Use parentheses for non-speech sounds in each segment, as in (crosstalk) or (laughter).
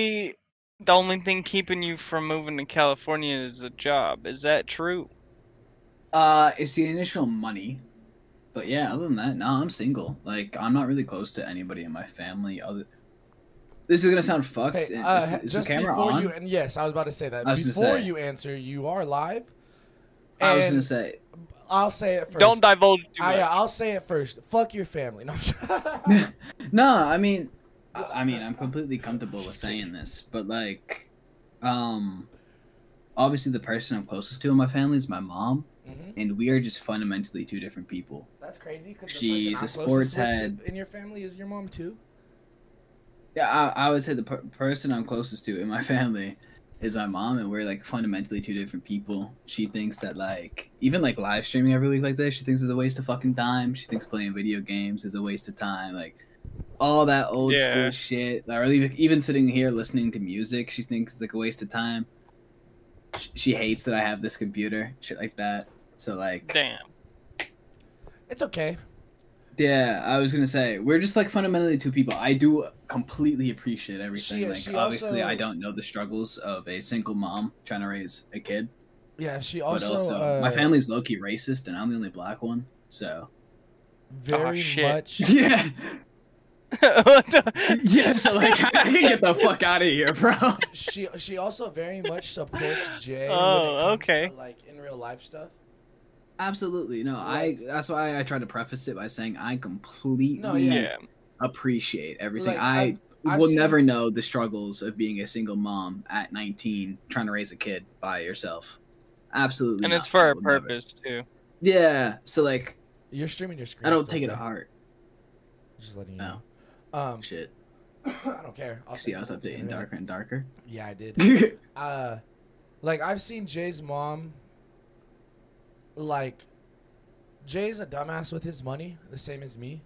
the only thing keeping you from moving to California is a job. Is that true? Uh, it's the initial money, but yeah. Other than that, no, I'm single. Like, I'm not really close to anybody in my family. Other, this is gonna sound fucked. Hey, Is- uh, is, is just the camera before on? you, and yes, I was about to say that. I was gonna Before say. you answer, you are live. I was gonna say. I'll say it 1st Don't divulge too I, I'll say it first. Fuck your family. No, I'm (laughs) (laughs) no, I mean, I mean, I'm completely comfortable with saying this, but like, um, obviously the person I'm closest to in my family is my mom, Mhm. and we are just fundamentally two different people. That's crazy. Cause the She's a sports head. in your family is your mom too. Yeah, I, I would say the per- person I'm closest to in my (laughs) family is my mom, and we're like fundamentally two different people. She thinks that like even like live streaming every week like this, she thinks is a waste of fucking time. She thinks playing video games is a waste of time. Like all that old Yeah. school shit, or even even sitting here listening to music, she thinks it's like a waste of time. Sh- She hates that I have this computer, shit like that. So like, Damn. It's okay. yeah, I was gonna say we're just like fundamentally two people. I do completely appreciate everything. She- like she obviously, also- I don't know the struggles of a single mom trying to raise a kid, Yeah, she but also, also uh, my family's low key racist, and I'm the only black one. So very shit. much. (laughs) yeah, What the- (laughs) yeah. So like, I can get the fuck out of here, bro. She she also very much supports Jay. Oh, when it oh, comes okay. To, like in real life stuff. Absolutely, no. I that's why I tried to preface it by saying I completely No, yeah. yeah. appreciate everything. Like, I I've- I've will seen- never know the struggles of being a single mom at 19 trying to raise a kid by yourself. Absolutely. And it's for a will never. purpose too. Yeah. So like, You're streaming your screen. I don't take it Jay. to heart. Just letting you Oh. know. Um, Shit. I don't care. I'll See, send I was it to you in a updating darker and darker. Yeah, I did. (laughs) uh, like I've seen Jay's mom. Like, Jay's a dumbass with his money, the same as me.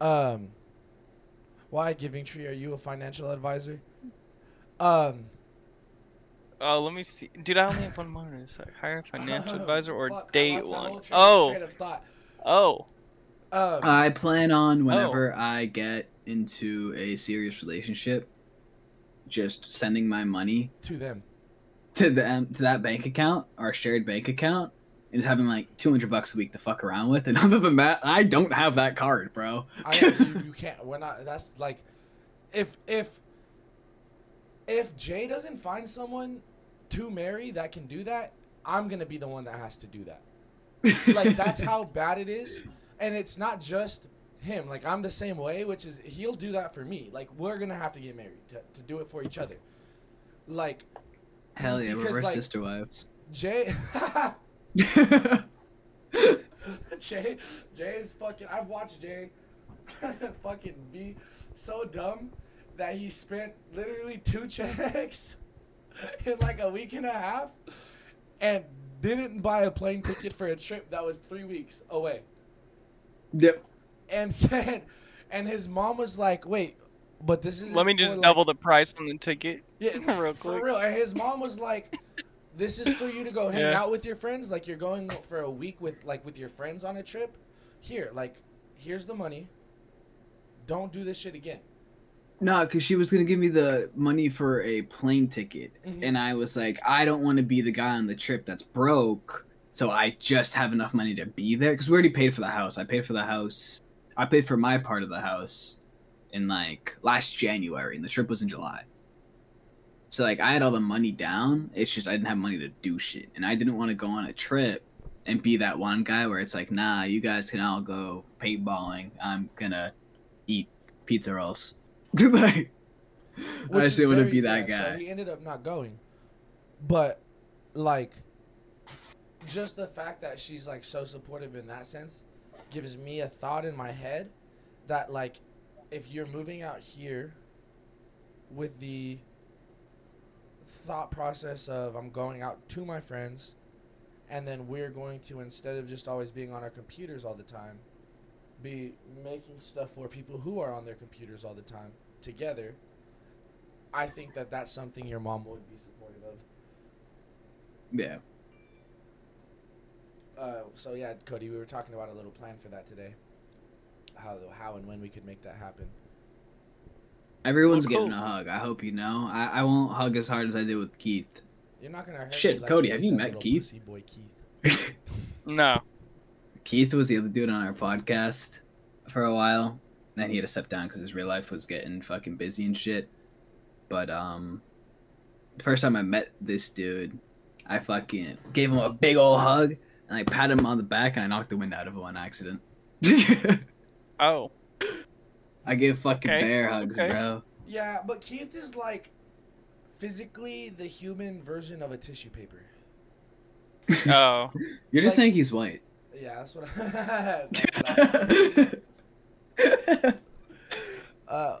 Um, why Giving Tree? Are you a financial advisor? Um, Oh, let me see. Dude, I only have one more. It's like hire a financial (laughs) advisor or fuck, date lost my whole one. train- Oh, train of thought. oh. Um, I plan on Oh. whenever I get into a serious relationship, just sending my money to them. to them to that bank account, our shared bank account, and just having like 200 bucks a week to fuck around with. And (laughs) other than that, I don't have that card, bro. I, you, (laughs) you can't. We're not. That's like, if if if Jay doesn't find someone to marry that can do that, I'm gonna be the one that has to do that. (laughs) Like that's how bad it is, and it's not just him. Like I'm the same way, which is he'll do that for me. Like we're gonna have to get married to, to do it for each other. Like Hell yeah, Because, we're like- sister wives. Jay. (laughs) (laughs) Jay, Jay is fucking. I've watched Jay (laughs) fucking be so dumb that he spent literally two checks in like a week and a half and didn't buy a plane ticket for a trip that was three weeks away. Yep. And (laughs) said, and his mom was like, "Wait, but this is." Let me just double the price on the ticket. (laughs) Yeah, real for quick. real. And his mom was like, "This is for you to go hang Yeah. out with your friends. Like you're going for a week with like with your friends on a trip. Here, like, here's the money. Don't do this shit again." No, because she was gonna give me the money for a plane ticket, Mhm. and I was like, I don't want to be the guy on the trip that's broke, so I just have enough money to be there. Because we already paid for the house. I paid for the house. I paid for my part of the house in like last January, and the trip was in July. So like, I had all the money down. It's just I didn't have money to do shit, and I didn't want to go on a trip and be that one guy where it's like, nah, you guys can all go paintballing. I'm gonna eat pizza rolls. (laughs) like, I just didn't want to be that guy. So he ended up not going. But, like, just the fact that she's like so supportive in that sense gives me a thought in my head that like, if you're moving out here with the thought process of I'm going out to my friends, and then we're going to instead of just always being on our computers all the time, be making stuff for people who are on their computers all the time together. I think that that's something your mom would be supportive of. yeah. Uh, so yeah, Cody, we were talking about a little plan for that today. How how and when we could make that happen. Everyone's Well, getting a hug. I hope you know. I, I won't hug as hard as I did with Keith. You're not gonna hurt Shit, me like Cody, did have you met Keith? pussy boy Keith. (laughs) No. Keith was the other dude on our podcast for a while. Then he had to step down because his real life was getting fucking busy and shit. But um, the first time I met this dude, I fucking gave him a big old hug and I pat him on the back and I knocked the wind out of him on accident. (laughs) Oh. I give fucking Okay, bear hugs, okay. bro. Yeah, but Keith is like physically the human version of a tissue paper. (laughs) Oh. You're just Like- saying he's white. Yeah, that's what. I... (laughs) uh,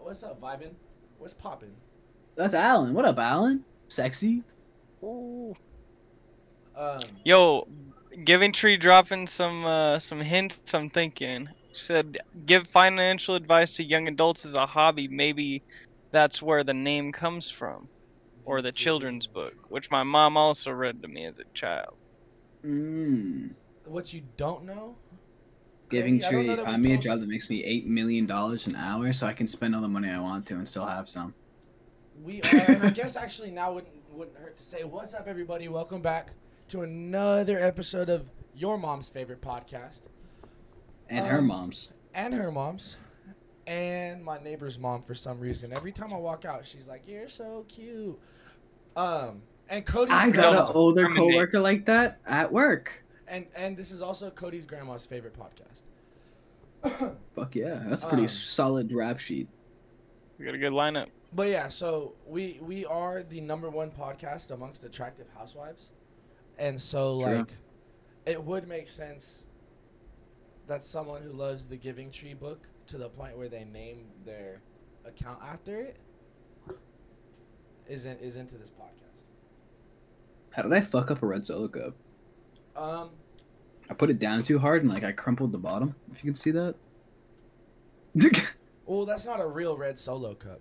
what's up, vibin? What's poppin'? That's Alan. What up, Alan? Sexy. Ooh. Um, Yo, Giving Tree dropping some uh, some hints. I'm thinking. Said give financial advice to young adults as a hobby. Maybe that's where the name comes from, or the children's book, which my mom also read to me as a child. Mm. What you don't know? Giving Cody, I don't Tree, know that find me a job that makes me eight million dollars an hour, so I can spend all the money I want to and still have some. We are, and I guess actually now wouldn't wouldn't hurt to say what's up, everybody. Welcome back to another episode of your mom's favorite podcast And her Um, mom's. and her mom's and my neighbor's mom for some reason. Every time I walk out, she's like, "You're so cute." Um, and Cody. I got an older coworker like that at work. and and this is also Cody's grandma's favorite podcast. (coughs) Fuck yeah, that's a pretty Um, solid rap sheet. We got a good lineup. But yeah, so we we are the number one podcast amongst attractive housewives, and so True. like, it would make sense that someone who loves the Giving Tree book to the point where they name their account after it isn't is into this podcast. How did I fuck up a red solo cup? Um, I put it down too hard and like I crumpled the bottom. If you can see that. well, that's not a real red solo cup.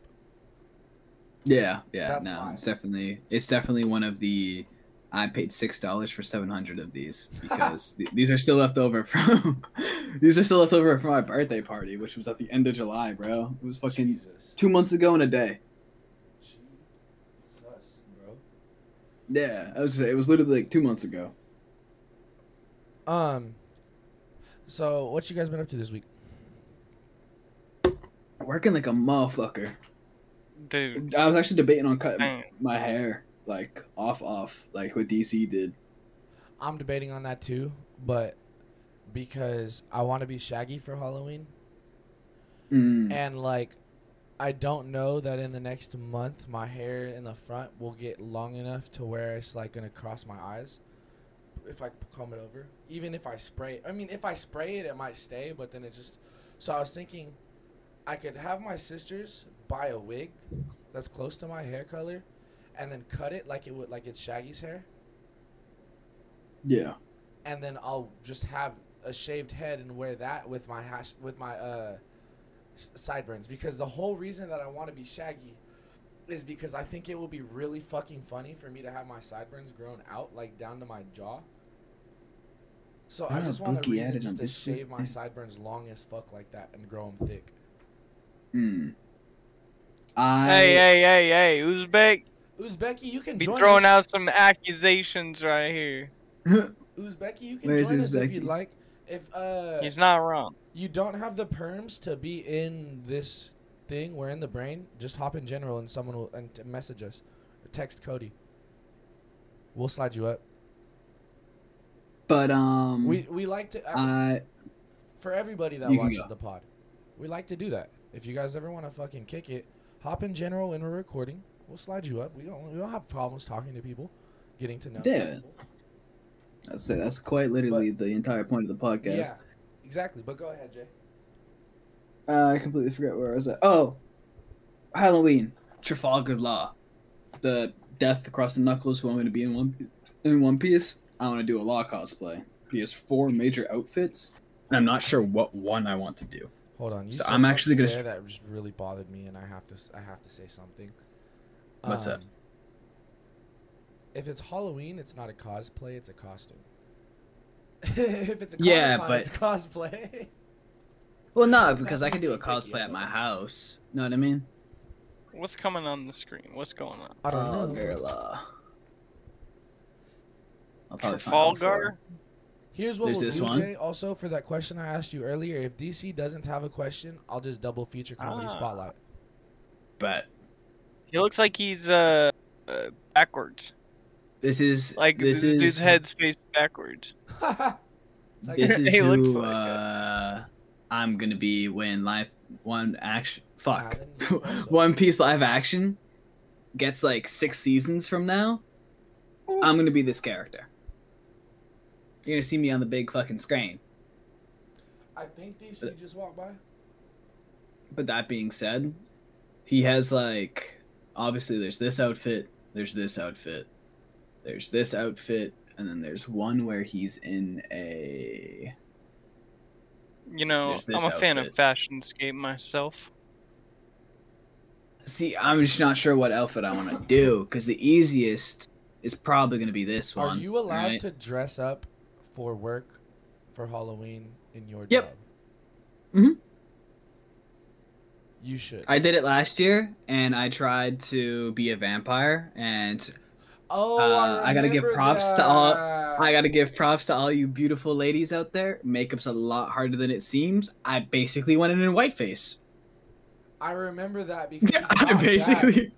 (laughs) yeah, yeah, That's no, it's definitely it's definitely one of the. I paid six dollars for seven hundred of these (laughs) because th- these are still left over from. (laughs) these are still left over from my birthday party, which was at the end of July, bro. It was fucking Jesus. two months ago in a day. Jesus, bro. Yeah, I was. It was literally like two months ago. Um. So, what you guys been up to this week? Working like a motherfucker. Dude. I was actually debating on cutting Dang. my hair like off, off, like what DC did. I'm debating on that too, but because I want to be Shaggy for Halloween, Mm. and like, I don't know that in the next month my hair in the front will get long enough to where it's like gonna cross my eyes. If I comb it over, even if I spray, I mean, if I spray it, it might stay, but then it just. So I was thinking, I could have my sisters buy a wig that's close to my hair color, and then cut it like it would like it's Shaggy's hair. Yeah. and then I'll just have a shaved head and wear that with my hash with my uh sideburns because the whole reason that I want to be shaggy is because I think it will be really fucking funny for me to have my sideburns grown out like down to my jaw. So I Ah, just want a reason added just to this shave my sideburns long as fuck like that and grow them thick. Hmm. I. Hey, hey, hey, hey, Uzbek, Uzbeki, you can be join throwing us. out some accusations right here. (laughs) Uzbeki, you can Where's join us if you'd like. If uh He's not wrong. you don't have the perms to be in this thing, we're in the brain, just hop in general and someone will and message us or text Cody. We'll slide you up. But um. We we like to I. for everybody that watches the pod. We like to do that. If you guys ever want to fucking kick it, hop in general when we're recording. We'll slide you up. We don't we don't have problems talking to people, getting to know. Yeah. I'd say that's quite literally the entire point of the podcast. Yeah. Exactly. But go ahead, Jay. Uh, I completely forgot where I was at. Oh, Halloween, Trafalgar Law, the death across the knuckles. Who want me to be in one in one piece? I want to do a law cosplay. He has four major outfits, and I'm not sure what one I want to do. Hold on. You So said I'm actually gonna there that just really bothered me, and I have to I have to say something. What's up? Um, If it's Halloween, it's not a cosplay; it's a costume. (laughs) if it's a Yeah, but- it's cosplay. (laughs) Well, no, (laughs) because I can do a cosplay at my house. Know what I mean? What's coming on the screen? What's going on? I don't Oh, know. girl, uh, I'll probably find out Trafalgar? Here's what There's we'll do, one. Jay. Also, for that question I asked you earlier, if DC doesn't have a question, I'll just double feature comedy Ah. spotlight. But He looks like he's uh, uh backwards. this is Like this, this, is dude's head's faced backwards. (laughs) Like, this (laughs) is He who looks like uh, I'm gonna be when live one action fuck (laughs) One Piece live action gets like six seasons from now. I'm gonna be this character. You're gonna see me on the big fucking screen. I think DC just walked by. But that being said, he has like obviously there's this outfit, there's this outfit, there's this outfit, and then there's one where he's in a You know, I'm a fan of fashion scape myself. See, I'm just not sure what outfit I want to do because the easiest is probably gonna be this one. Are you allowed right? to dress up for work for Halloween in your Yep. job? Mhm. You should. I did it last year, and I tried to be a vampire, and oh, uh, I gotta give remember props to all- I gotta give props to all you beautiful ladies out there. Makeup's a lot harder than it seems. I basically went in in whiteface. I remember that because (laughs) he I got that, basically,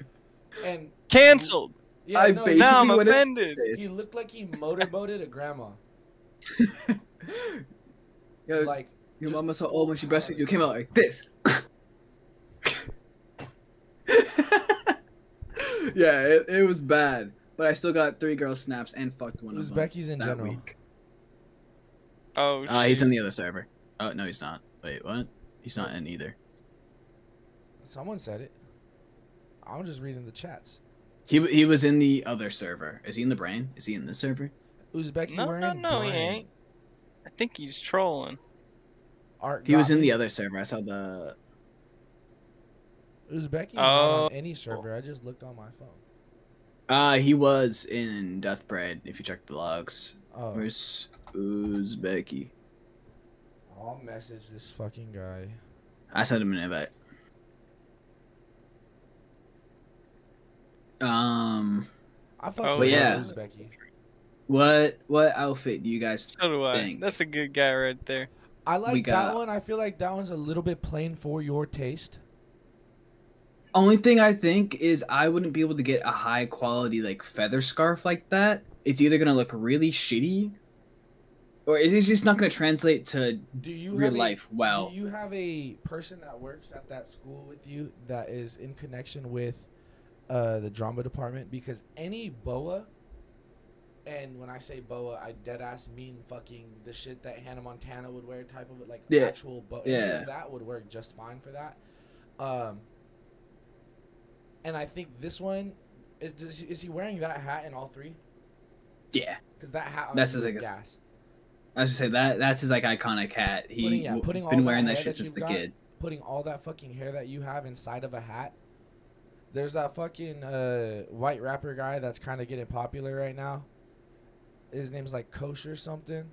and (laughs) Cancelled. yeah, I no, now I'm went in- offended. he looked like he motorboated a grandma. (laughs) Yo, Like your just mama's so old when she power. breastfeeds you. Came out like this. (laughs) yeah, it, it was bad, but I still got three girl snaps and fucked one of them. Uzbekis in that general. week. Oh, Uh, he's in the other server. Oh no, he's not. Wait, what? He's not in either. Someone said it. I'm just reading the chats. He he was in the other server. Is he in the brain? Is he in this server? Uzbeki No, wearing no, no, he ain't. I think he's trolling. Art He was got in me. the other server. I saw the. Uzbeki is not Oh. on any server. I just looked on my phone. Uh, he was in Deathbread. If you check the logs, Oh, where's Uzbeki? I'll message this fucking guy. I sent him an invite. Um, Oh, I fucking But love yeah. Uzbeki. what what outfit do you guys? So do I. Thanks. That's a good guy right there. I like that got- one. I feel like that one's a little bit plain for your taste. Only thing I think is I wouldn't be able to get a high quality like feather scarf like that. It's either gonna look really shitty, or it's just not gonna translate to Do you real have a- life well. Do you have a person that works at that school with you that is in connection with uh, the drama department? Because any boa, and when I say boa, I dead ass mean fucking the shit that Hannah Montana would wear, type of like Yeah. actual boa. Yeah. that would work just fine for that. Um, and I think this one is does he, is he wearing that hat in all three? Yeah, Because that hat on That's his, guess, gas. I was just say that that's his like iconic hat. He Putting- yeah, putting been that wearing that hair shit since the got, kid. putting all that fucking hair that you have inside of a hat. There's that fucking uh, white rapper guy that's kind of getting popular right now. His name's like Kosher something.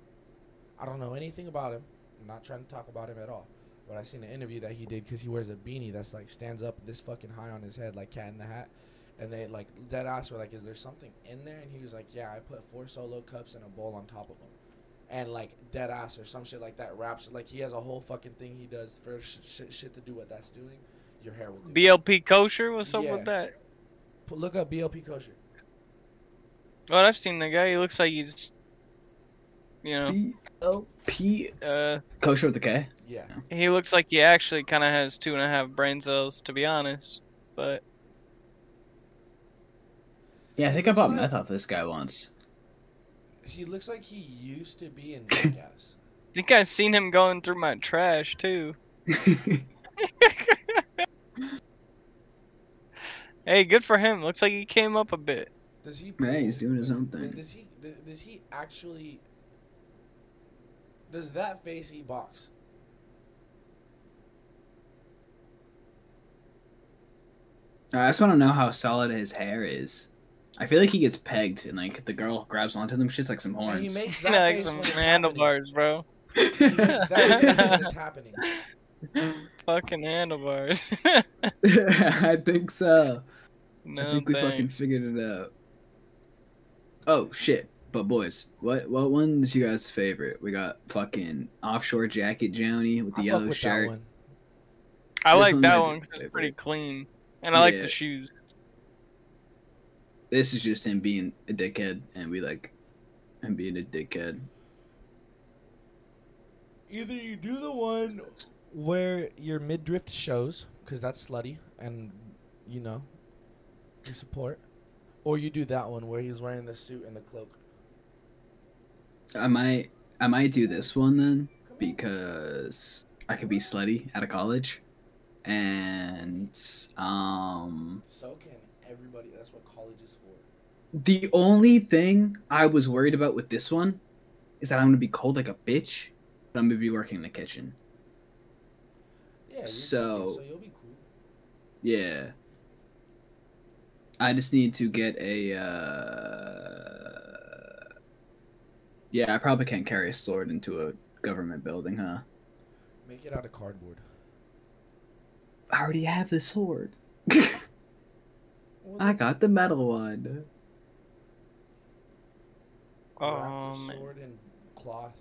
I don't know anything about him. I'm not trying to talk about him at all. But I seen an interview that he did because he wears a beanie that's like stands up this fucking high on his head like Cat in the Hat. And they like dead ass were like, "Is there something in there?" And he was like, "Yeah, I put four solo cups and a bowl on top of them." and like dead ass or some shit like that raps like he has a whole fucking thing he does for sh- sh- shit to do what that's doing your hair will do BLP kosher. What's up Yeah. with that? Put- look up blp kosher Well, I've seen the guy. He looks like he's, you know, P L P uh, kosher with the K. yeah he looks like he actually kind of has two and a half brain cells, to be honest. But Yeah, I think I bought Looks like- meth off this guy once. he looks like he used to be in (laughs) Vegas. I think I've seen him going through my trash too. (laughs) Hey, good for him. Looks like he came up a bit. does he Yeah, he's doing his own thing. does he does he actually does that face eat box I just want to know how solid his hair is. I feel like he gets pegged and like the girl grabs onto them. She's like some and he makes (laughs) that like some when it's handlebars, bro. happening. He makes that when it's (laughs) happening Fucking handlebars. (laughs) I think so. no I think we fucking figured it out. Oh shit! But boys, what what one's you guys' favorite? We got fucking offshore jacket Joni with the I fuck yellow with shirt. that one. I This like that one because it's pretty clean, and I like the shoes. This is just him being a dickhead, and we like him being a dickhead. Either you do the one where your midriff shows, because that's slutty, and you know, you support, or you do that one where he's wearing the suit and the cloak. I might I might do this one then because I could be slutty out of college, and um So can everybody. That's what college is for. the only thing I was worried about with this one is that I'm gonna be cold like a bitch, but I'm gonna be working in the kitchen. Yeah. So- so you'll be cool. Yeah. I just need to get a. Uh... Yeah, I probably can't carry a sword into a government building, huh? Make it out of cardboard. I already have the sword. Well, I got the metal one. Oh wrap the oh, sword in cloth.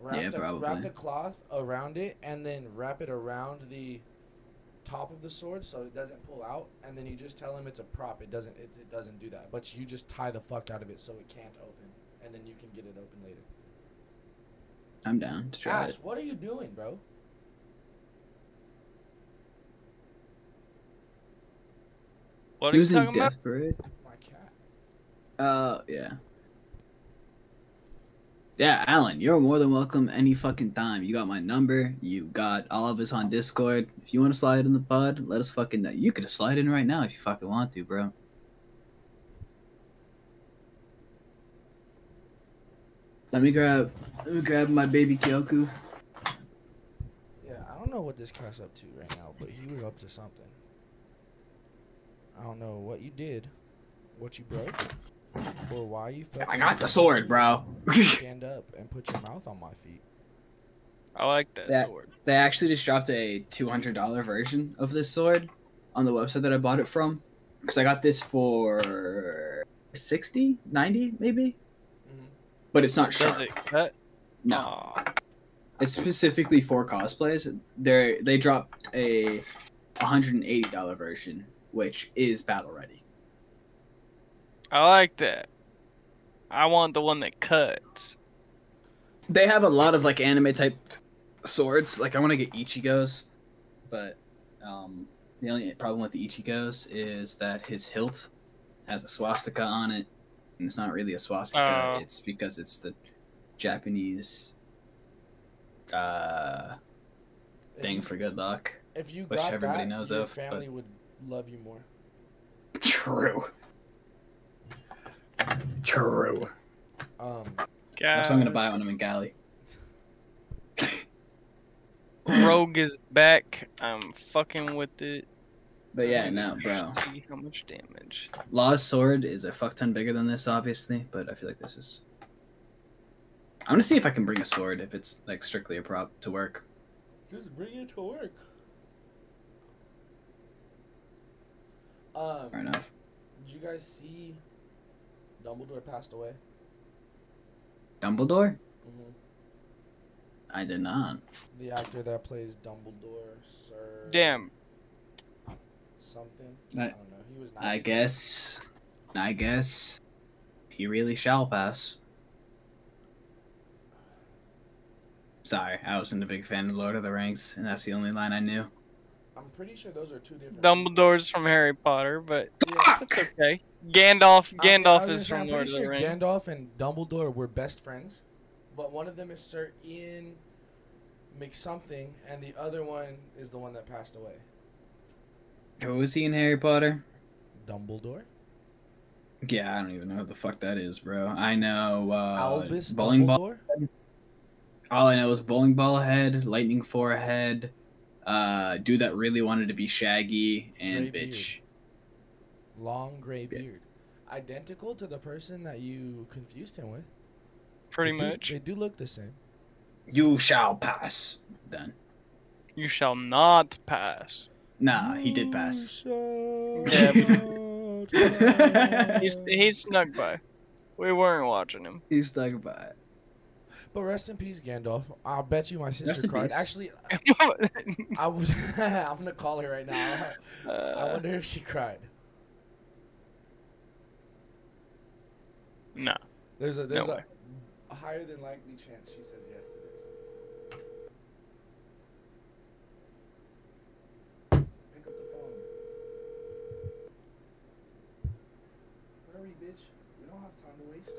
Wrap Yeah, the, Wrap the cloth around it, and then wrap it around the top of the sword so it doesn't pull out. And then you just tell him it's a prop. It doesn't. It, it doesn't do that. But you just tie the fuck out of it so it can't open, and then you can get it open later. I'm down to try Ash, it. what are you doing, bro? What are He you was in talking about? Parade. My cat. Uh, yeah. Yeah, Alan, you're more than welcome any fucking time. You got my number. You got all of us on Discord. If you want to slide in the pod, let us fucking know. You could slide in right now if you fucking want to, bro. Let me grab, let me grab my baby Kyoku. Yeah, I don't know what this cat's up to right now, but he was up to something. I don't know what you did, what you broke, or why you fucking. I got the sword, bro. (laughs) Stand up and put your mouth on my feet. I like that That- sword. they actually just dropped a two hundred dollar version of this sword on the website that I bought it from. Because I got this for 60, 90 maybe, mm-hmm. but it's not sharp. Does it cut? No, Aw. it's specifically for cosplays. They they dropped a hundred and eighty dollar version, which is battle ready. I like that. I want the one that cuts. They have a lot of like anime type swords. Like I want to get Ichigo's, but um, the only problem with the Ichigo's is that his hilt has a swastika on it, and it's not really a swastika. Oh. It's because it's the Japanese uh thing you- for good luck. If you which got everybody that, knows your of, but- family would love you more. True. True. Um, That's what I'm gonna buy when I'm in Cali. Rogue is back. I'm fucking with it. But yeah, no, bro. See how much damage. Law's sword is a fuck ton bigger than this, obviously, but I feel like this is. I'm gonna see if I can bring a sword if it's like strictly a prop to work. just bring it to work. Um, Fair enough. did you guys see Dumbledore passed away? Dumbledore? hmm I did not. The actor that plays Dumbledore, Sir. Damn. Something. I- I don't know. He was. I 90. guess. I guess. He really shall pass. Sorry, I wasn't a big fan of Lord of the Rings, and that's the only line I knew. I'm pretty sure those are two different. Dumbledore's from Harry Potter, but Yeah. it's okay. Gandalf. I- I Gandalf is gonna from say, Lord I'm of the pretty Rings. Gandalf and Dumbledore were best friends, but one of them is Sir Ian McSomething, and the other one is the one that passed away. Who was he in Harry Potter? Dumbledore. Yeah, I don't even know who the fuck that is, bro. I know uh, Albus bowling ball. All I know is bowling ball head, lightning forehead, uh, dude that really wanted to be Shaggy, and Gray bitch. Long gray Yeah. beard. Identical to the person that you confused him with. Pretty They do- much. They do look the same. You shall pass. Done. You shall not pass. Nah, he did pass. Yeah, (laughs) He's he snuck by. We weren't watching him. He's stuck by it. But rest in peace, Gandalf. I'll bet you my sister cried. peace. Actually, (laughs) I would. (laughs) I'm gonna call her right now. I uh, wonder if she cried. No. There's a there's No a, way. a higher than likely chance she says yes to this. Pick up the phone. Hurry, bitch. We don't have time to waste.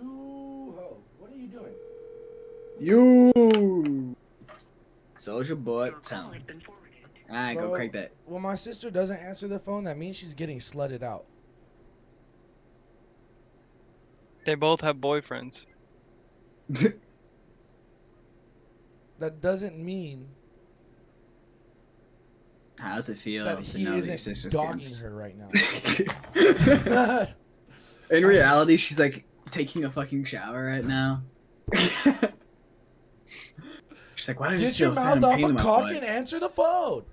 You ho, what are you doing? You. Soldier boy, tell him. Alright, go Bro. crank that. Well, my sister doesn't answer the phone, that means she's getting slutted out. They both have boyfriends. (laughs) That doesn't mean How does it feel that to he know that your isn't sister's dogging getting her right now. (laughs) (laughs) In reality, she's like taking a fucking shower right now. (laughs) she's like, why did I Get just your feel a mouth off a cock and answer the phone.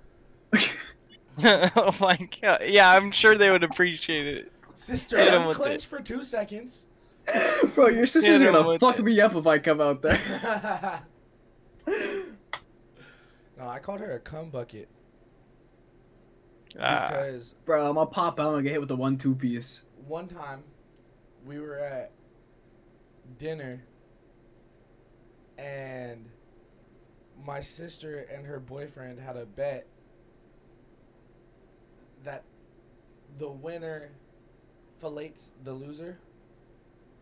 (laughs) oh my god. Yeah, I'm sure they would appreciate it. Sister, Hit I'm with clenched for two seconds. (laughs) Bro, your sister's him gonna fuck it. me up if I come out there. no, I called her a cum bucket Ah, because Bro, I'm gonna pop out and get hit with the one two piece. one time we were at dinner and my sister and her boyfriend had a bet that the winner fillets the loser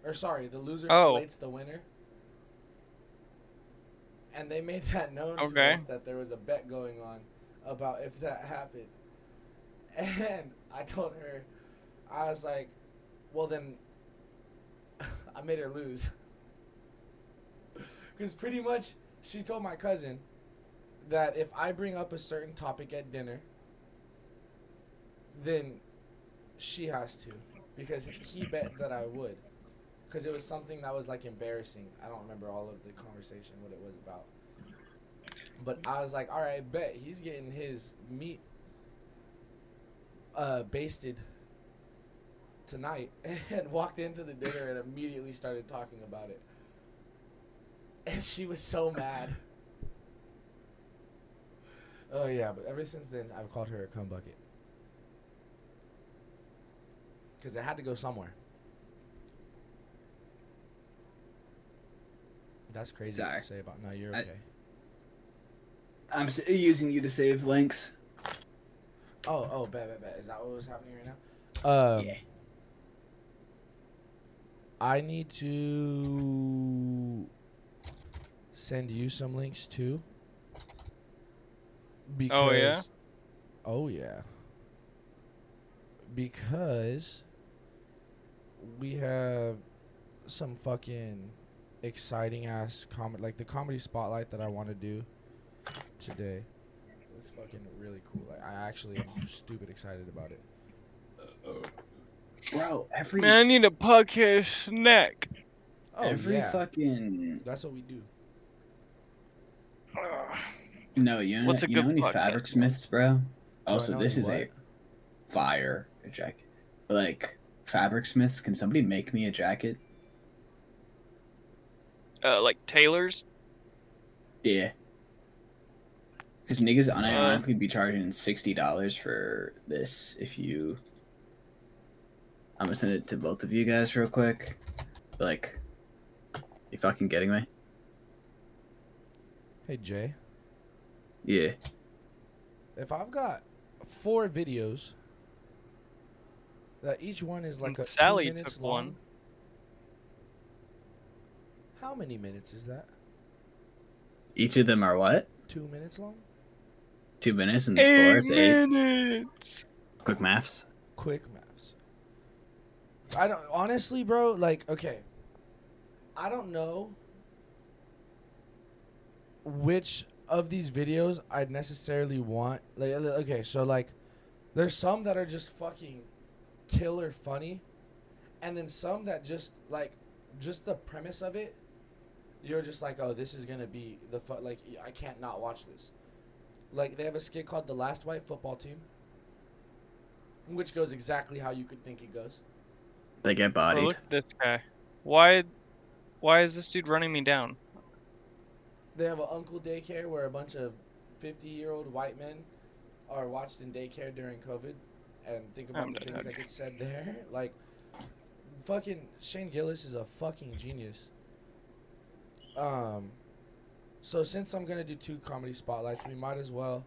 or sorry the loser Oh. fillets the winner. And they made that known to us that there was a bet going on about if that happened. (laughs) And i told her i was like well then i made her lose. (laughs) Because pretty much she told my cousin that if i bring up a certain topic at dinner then she has to. Because he bet that i would. Because it was something that was like embarrassing. I don't remember all of the conversation what it was about. But i was like all right bet he's getting his meat uh basted tonight (laughs) and walked into the dinner and immediately started talking about it. And she was so mad. (laughs) Oh yeah but ever since then i've called her a cum bucket. Because it had to go somewhere. That's crazy Sorry. to say about no you're okay. I'm s- using you to save links. oh oh bad bad bad is that what was happening right now? Um yeah. I need to send you some links too. Because Oh, yeah? Oh yeah. Because we have some fucking exciting ass comedy like the comedy spotlight that I want to do today. It's fucking really cool. Like, I actually am stupid excited about it. Bro, every man, I need a podcast snack. Oh every yeah. fucking That's what we do. (sighs) No, you know, What's a you know any fabric smiths, bro? Also, know this any is a what? fire jacket. Like fabric smiths, can somebody make me a jacket? Uh, like tailors. Yeah. Because niggas unironically be charging sixty dollars for this if you. I'm gonna send it to both of you guys real quick. Like, you fucking getting me? Hey Jay. Yeah. if I've got four videos that each one is like And a Sally two minutes took long, one. How many minutes is that? Each of them are what? Two minutes long? Two minutes and it's four. It's eight. minutes. Quick maths. Quick maths. I don't honestly, bro. Like, okay, I don't know which of these videos I'd necessarily want. Uh, like, okay, so like, there's some that are just fucking killer funny, and then some that just like just the premise of it, you're just like, oh, this is gonna be the fu- like I can't not watch this. Like they have a skit called "The Last White Football Team," which goes exactly how you could think it goes. They get Bro, bodied. look at this guy. Why, why is this dude running me down? They have an uncle daycare where a bunch of fifty-year-old white men are watched in daycare during COVID, and think about I'm the things that get said there. (laughs) Like, fucking Shane Gillis is a fucking genius. Um, so since I'm gonna do two comedy spotlights, we might as well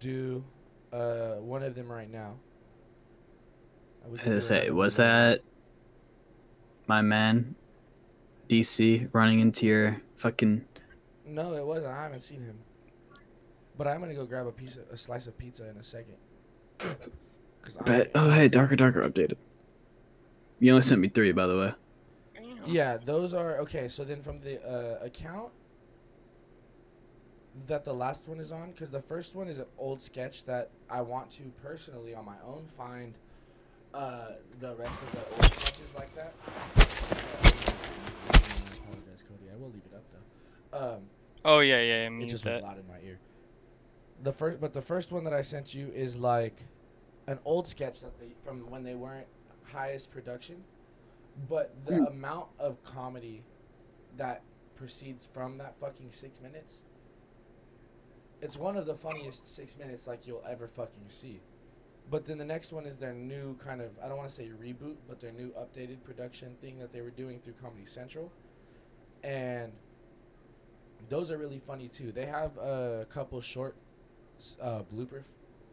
do uh one of them right now. And we can do Uh, say, was that my man, DC, running into your fucking? No, it wasn't. I haven't seen him. But I'm gonna go grab a piece, of, a slice of pizza in a second. (coughs) Cause I, Bet. Oh, hey, darker, darker updated. You only sent me three, by the way. yeah, those are okay. So then from the uh, account that the last one is on, because the first one is an old sketch that I want to personally on my own find uh, the rest of the old sketches like that. I apologize, Cody. I will leave it up though. Um, Oh yeah, yeah, yeah. it Mute just was that. loud in my ear. The first, but the first one that I sent you is like an old sketch that they from when they weren't highest production, but the Hmm. amount of comedy that proceeds from that fucking six minutes. It's one of the funniest six minutes like you'll ever fucking see. But then the next one is their new kind of I don't want to say reboot, but their new updated production thing that they were doing through Comedy Central, and those are really funny too. They have a couple short uh, blooper f-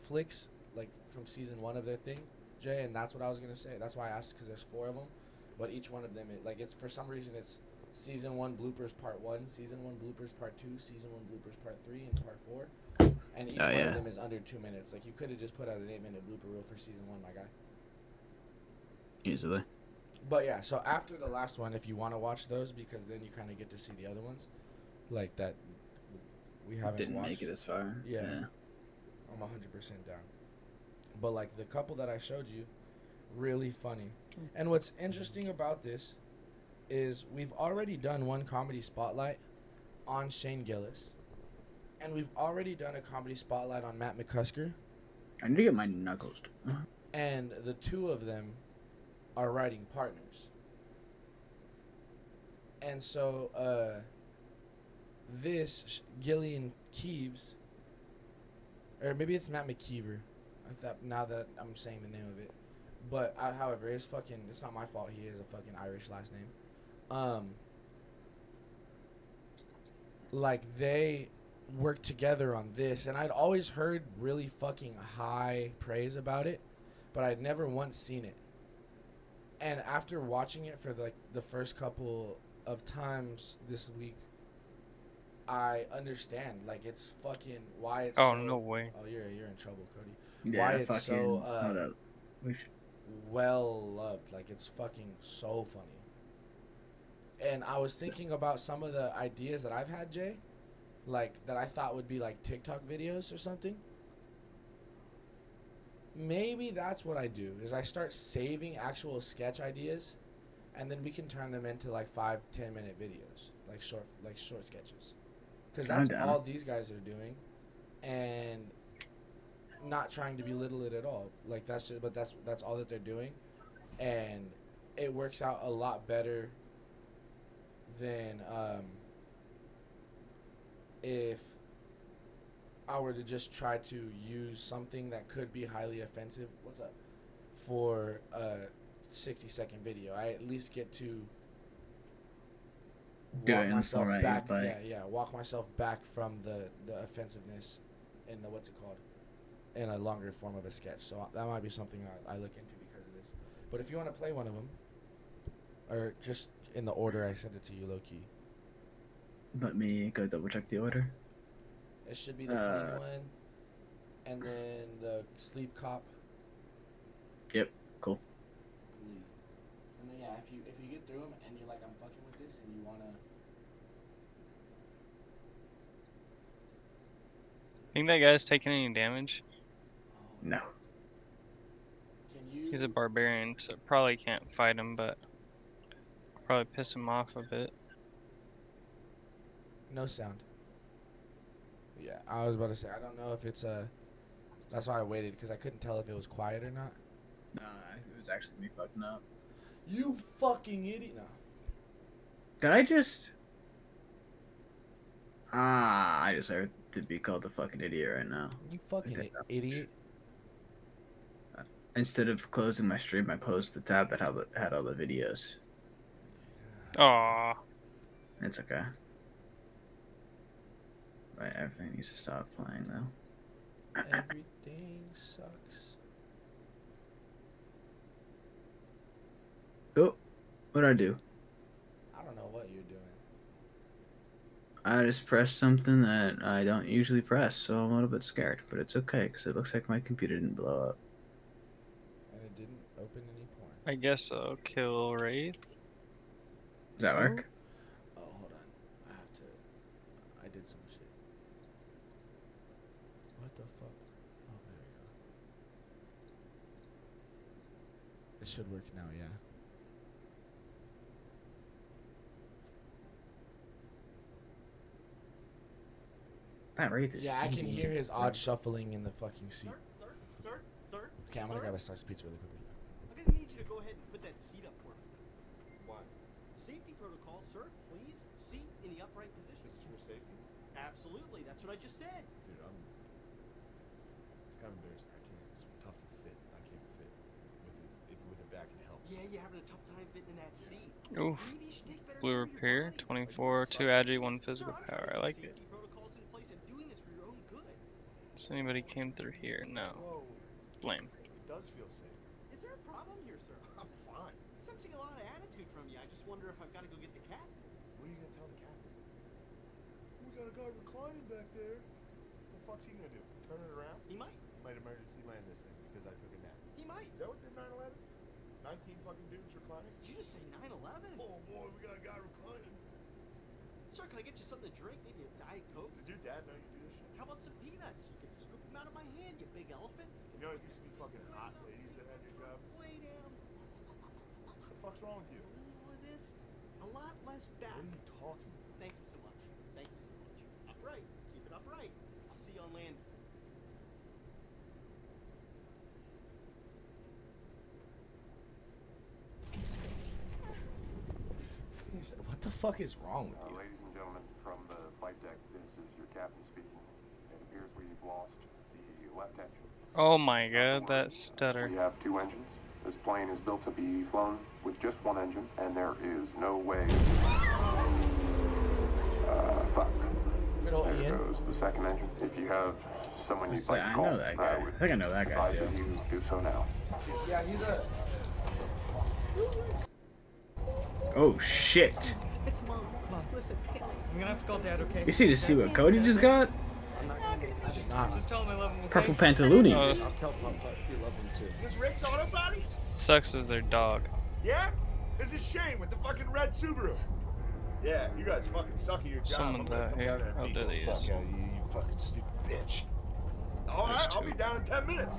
flicks like from season one of their thing, Jay, and that's what I was gonna say. That's why I asked because there's four of them, but each one of them, it, like it's for some reason it's season one bloopers part one, season one bloopers part two, season one bloopers part three, and part four, and each Oh, one yeah. of them is under two minutes. Like you could have just put out an eight minute blooper reel for season one, my guy. Easily. But yeah, so after the last one, if you want to watch those, because then you kind of get to see the other ones, like that we haven't Didn't watched. make it as far. Yeah. I'm 100% down. But like the couple that I showed you, really funny. And what's interesting about this is we've already done one comedy spotlight on Shane Gillis. And we've already done a comedy spotlight on Matt McCusker. I need to get my knuckles. (laughs) And the two of them are writing partners. And so, uh, this Gilly and Keeves, or maybe it's Matt McKeever. I thought now that I'm saying the name of it, but I, however, it's fucking. It's not my fault. He has a fucking Irish last name. Um, like they worked together on this, and I'd always heard really fucking high praise about it, but I'd never once seen it. And after watching it for like the first couple of times this week, I understand. Like it's fucking why it's. Oh so- no way. Oh, you're you're in trouble, Cody. Yeah, Why it's fucking. so, uh. We well loved. Like it's fucking so funny. And I was thinking about some of the ideas that I've had, Jay, like that I thought would be like TikTok videos or something. Maybe that's what I do is I start saving actual sketch ideas, and then we can turn them into like five, ten minute videos, like short, like short sketches, because that's all these guys are doing, and not trying to belittle it at all. Like that's just, but that's that's all that they're doing, and it works out a lot better than um, if I were to just try to use something that could be highly offensive. What's up? For a sixty second video, I at least get to walk myself format, back. but- Yeah, yeah, walk myself back from the the offensiveness in the what's it called in a longer form of a sketch. So uh, that might be something I, I look into because of this. But if you want to play one of them, or just in the order I sent it to you, low key, Let me go double check the order. it should be the Uh, plain one, and then the sleep cop. Yep, cool. And then yeah, if you if you get through them and you're like I'm fucking with this and you wanna. Think that guy's taking any damage? Oh, No. Can you? He's a barbarian, so probably can't fight him. But Probably piss him off a bit. No sound. Yeah, I was about to say I don't know if it's a. That's why I waited because I couldn't tell if it was quiet or not. Nah, it was actually me fucking up. You fucking idiot! No. Did I just? Ah, I deserve to be called a fucking idiot right now. You fucking idiot. Instead of closing my stream, I closed the tab that had, had all the videos. Aw. It's okay. Right, everything needs to stop playing though. Everything sucks. Oh, what'd I do? I don't know what you're doing. I just pressed something that I don't usually press, so I'm a little bit scared. But it's okay, because it looks like my computer didn't blow up. And it didn't open any porn. I guess I'll kill Wraith. Does that work? Oh, hold on. I have to. I did some shit. What the fuck? Oh, there we go. It should work now, yeah. That rate is Yeah, I can hear his odd shuffling in the fucking seat. Sir, sir, sir, sir. Okay, I'm gonna sir, grab a Star's Pizza really quickly. I'm gonna need you to go ahead and put that seat up for me. Why? Safety protocol, sir. Please, seat in the upright position. This is for safety? Absolutely, that's what I just said. Dude, I'm. It's kind of embarrassing. I can't. It's tough to fit. I can't fit with it. If with it back, it helps. Yeah, you're having a tough time fitting in that seat. Oof. Maybe you should take better Blue care of your repair, 24, 2 agi, 1 physical power. I like it. safety protocols in place and doing this for your own good. Does anybody came through here? No. Whoa. Blame. It does feel safe. Is there a problem here, sir? (laughs) I'm fine. Sensing a lot of attitude from you. I just wonder if I've got to go get the captain. What are you gonna tell the captain? We got a guy reclining back there. What the fuck's he gonna do? Turn it around? He might. He Might emergency land this thing because I took a nap. He might. Is that what did 9/11? 19 fucking dudes reclining? Did you just say 9/11? Oh boy, we got a guy reclining. Sir, can I get you something to drink? Maybe a diet coke? Does your dad know you do this shit? How about some peanuts? You can scoop them out of my hand, you big elephant. You know, it used to be fucking hot ladies that had your job. Way down. What the fuck's wrong with you? A little of this, a lot less back. What are you talking about? Thank you so much. Thank you so much. Upright. Keep it upright. I'll see you on land. He said, What the fuck is wrong with Uh, you? ladies and gentlemen, from the flight deck, this is your captain speaking. It appears we've lost the left engine. Oh my god, that stutter. We have two engines. This plane is built to be flown with just one engine, and there is no way. Uh, fuck. Middle There Ian. goes the second engine. If you have someone you'd like like, to I call, know that I guy. would I think I know that guy too. that you do so now. Yeah, he's a. Oh shit! It's mom. Mom, listen, Haley. I'm gonna have to call dad, okay? You see to see what Cody just got? I'm not gonna just, Nah. just tell him I love him, okay? Purple pantaloonies. Uh, I'll tell him you love him too. Is this Rick's auto body? Sucks as their dog. Yeah? It's a shame with the fucking red Subaru. Yeah, you guys fucking suck at your job. Someone's out come here. down Oh, there the he is. out of you, you fucking stupid bitch. Alright, I'll be down in 10 minutes.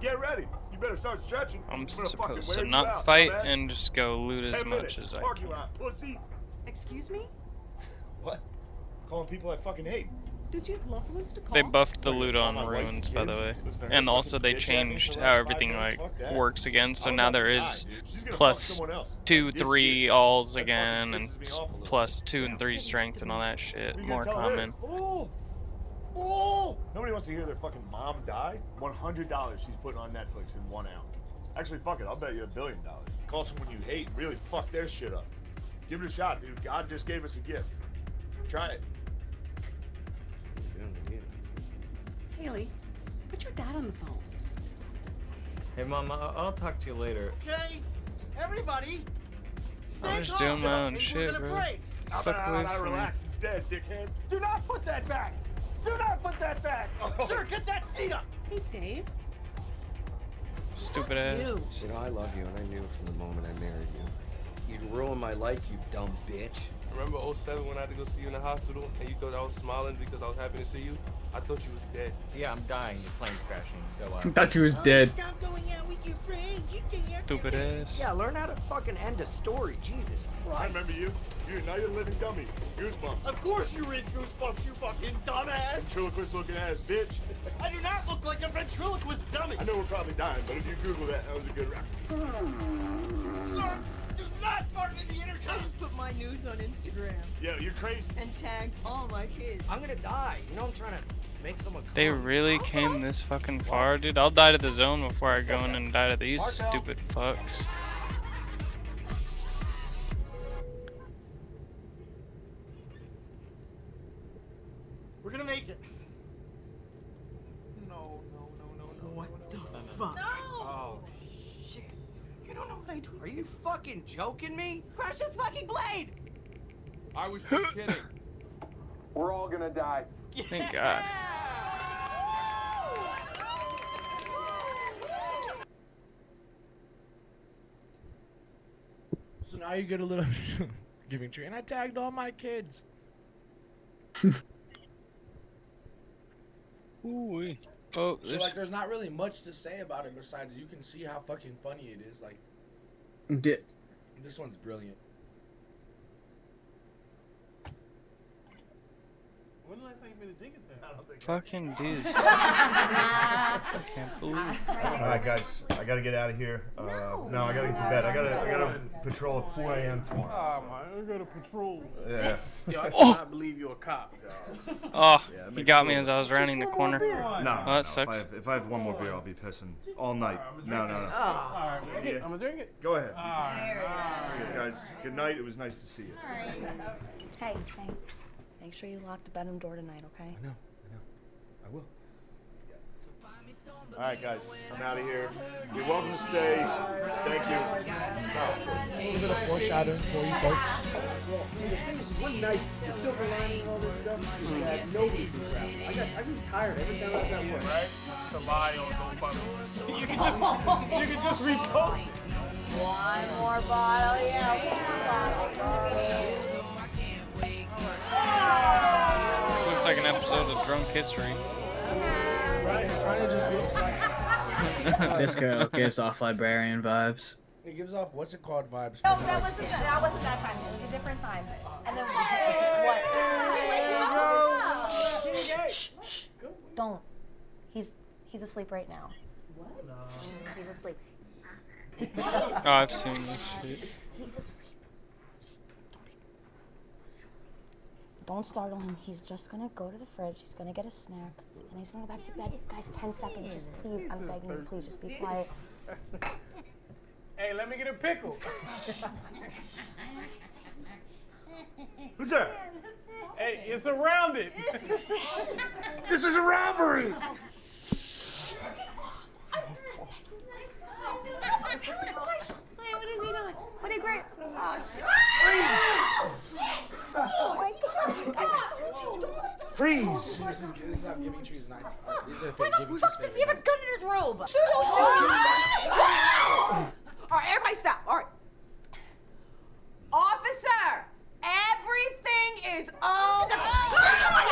Get ready. You better start stretching. I'm gonna supposed to not out, fight dumbass. and just go loot as 10 much as I can. lot, pussy. Excuse me? What? Calling people I fucking hate. Did you have loved ones to call? They buffed the loot on my ruins, by the way. listen And also they bitch at me for changed how everything like works again. So now about there to is die, dude. She's gonna fuck plus someone else. two, three alls again, and me s- off a little plus bit. two and three strength and all that shit. What are you More gonna common. Oh! Nobody wants to hear their fucking mom die. One hundred dollars she's putting on Netflix in one hour. Actually, fuck it. I'll bet you a billion dollars. Call someone you hate. and Really fuck their shit up. Give it a shot, dude. God just gave us a gift. Try it. Haley, put your dad on the phone. Hey, mom, I'll, I'll talk to you later. Okay, everybody. Stay I'm just doing my own shit, bro. brace. How Fuck about away I from me. relax instead, dickhead? Do not put that back. Do not put that back. Oh. Sir, get that seat up. Hey, Dave. Stupid you. ass. You know, I love you, and I knew from the moment I married you. You'd ruin my life, you dumb bitch. Remember 07 when I had to go see you in the hospital and you thought I was smiling because I was happy to see you? I thought you was dead. Yeah, I'm dying. The plane's crashing. So, uh. I thought you was dead. Stop going out with your friends. You can't. Stupid ass. Yeah, learn how to fucking end a story. Jesus Christ. I remember you. You're now you're a living dummy. Goosebumps. Of course you read Goosebumps, you fucking dumbass. Ventriloquist looking ass bitch. I do not look like a ventriloquist dummy. I know we're probably dying, but if you Google that, that was a good reference. Sir, do not bark at the intercom. I just put my nudes on Instagram Yo, you're crazy. and tagged all my kids. I'm gonna die. You know I'm trying to make someone. They come. really came this fucking far, dude. I'll die to the zone before I go in and die to these stupid fucks. We're gonna make it. No, no, no, no, no. What the fuck? Oh shit. You don't know what I do. Are you fucking joking me? Crush this fucking blade! I was just (laughs) kidding. We're all gonna die. Thank God. So now you get a little (laughs) giving tree, and I tagged all my kids. (laughs) Ooh. Oh, So there's like, there's not really much to say about it besides you can see how fucking funny it is. Like, This one's brilliant. When the last time you been to Dinkintown? I don't think fucking dudes. (laughs) I (laughs) can't believe. All right, guys, I gotta get out of here. Uh, no, I gotta get to bed. I gotta, I gotta patrol at 4 a.m. tomorrow. Oh man, I gotta patrol. Yeah. Yo, I Oh. cannot believe you're a cop. Oh, (laughs) Yeah, he got sure me as I was rounding the corner. No, Oh, no, that no. If, sucks. I have, if I have one more beer, I'll be pissing all night. No, no, no. Alright, I'm gonna drink it. Go ahead. Alright, Okay, guys, good night. It was nice to see you. Hey, hey. Make sure you lock the bedroom door tonight, okay? I know, I know. I will. All right, guys, I'm out of here. You're welcome to stay. Thank you. A little bit of foreshadowing for you folks. See, the thing is, one nice, the silver lining and all this stuff is that nobody can travel. I got, I get tired every time I'm at work. Right? To lie on GoFundMe. You can just, you can just repost it. One more bottle, yeah. Looks like an episode of Drunk History. Right? It kind of just looks like (laughs) this girl gives off librarian vibes. it gives off what's it called vibes. No, that wasn't Station that wasn't that time. It was a different time. And then what? Shh, shh. Don't. He's he's asleep right now. What? He's asleep. Oh, I've seen this shit. He's asleep. Just don't be- Don't startle him. He's just gonna go to the fridge. He's gonna get a snack, and he's gonna go back to bed. Guys, ten seconds. Just please, I'm begging you, please, just be quiet. (laughs) Hey, let me get a pickle. (laughs) Who's that? hey, you're surrounded. (laughs) This is a robbery. What is he doing? What did Grant? Oh, oh, shit. Oh my god. I told you, don't stop. Freeze. This is this is how Giving Tree's nights. are. These are Why fake the Giving fuck Tree's does he have a gun in his robe? Shoot him! All right, everybody stop. All right. Officer, everything is oh, oh my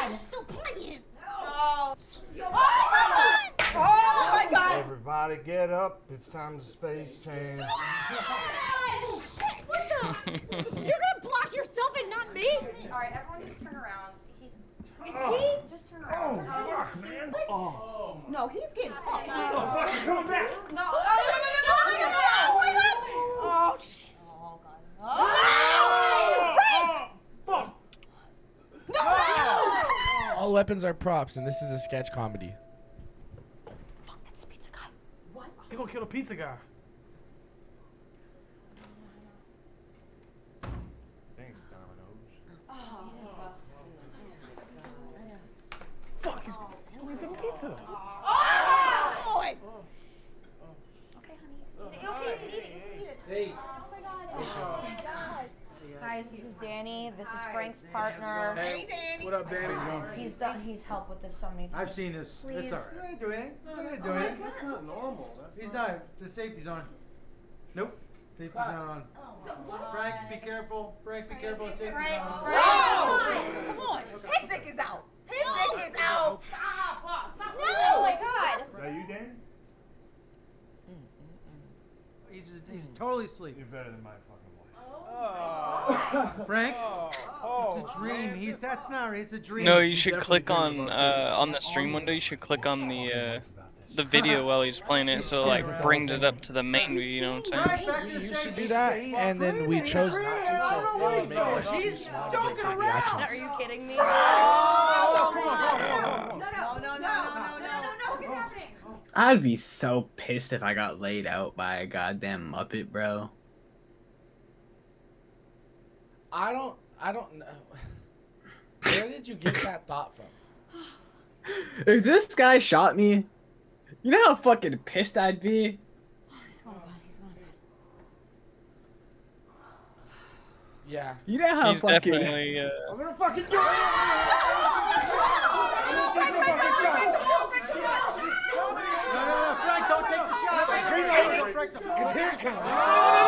god! Still playing. Oh. Oh my god! Oh my god! Everybody get up. It's time to space change. Oh, what the? You're gonna block yourself and not me? All right, everyone just turn around. He's. Is oh. he? Just turn around. Oh, fuck, man. Oh. No, he's getting fucked. Oh, fuck, come back. No, oh, no, no, no, no, no, no, no, no. Oh my god. Oh, Jesus. Oh, God. Oh, Frank! Oh, no! All weapons are props, and this is a sketch comedy. Fuck, that's the pizza guy. What? You gonna kill a pizza guy? Thanks, Domino's. Fuck, he's gonna eat the pizza. Oh, boy. Okay, honey. Okay, you can eat it. You can eat it. Hey. Oh my god. Oh my god. Guys, this is Danny. This is Frank's partner. Hey, Danny. What up, Danny? He's done. He's helped with this so many times. I've seen this. Please. It's alright. What are you doing? Oh, what are you Oh doing? God. That's not normal. That's He's not- not. The safety's on. Nope. Safety on. Oh, Frank, be careful. Frank, be careful. Safety Frank, on. Frank. Come on. His dick is out. His dick is out. Stop! Stop! No. Oh, oh my god! Mm, mm, is that you, Danny? Mm. He's, he's totally asleep. You're better than my fucking Frank, it's a dream. He's that's not. It's a dream. No, you should click on uh, on the stream window. You should click on the uh, the video while he's playing it, so like brings it up to the main view. You know what I'm saying? We used to do that, and then we chose not to because it would make us too small to make the reactions. Are you kidding me? Oh, No, no, no, no, no, no, no, no, What's happening? I'd be so pissed if I got laid out by a goddamn Muppet, bro. I don't. I don't know. Where did you get that thought from? If this guy shot me, you know how fucking pissed I'd be? He's going to bed. He's going to bed. Yeah. You know how He's fucking. definitely. Uh, I'm gonna fucking do it. Frank, Frank, Frank, Frank, don't Frank, don't do it. No, no, no, Frank, don't take the shot. Because here it comes.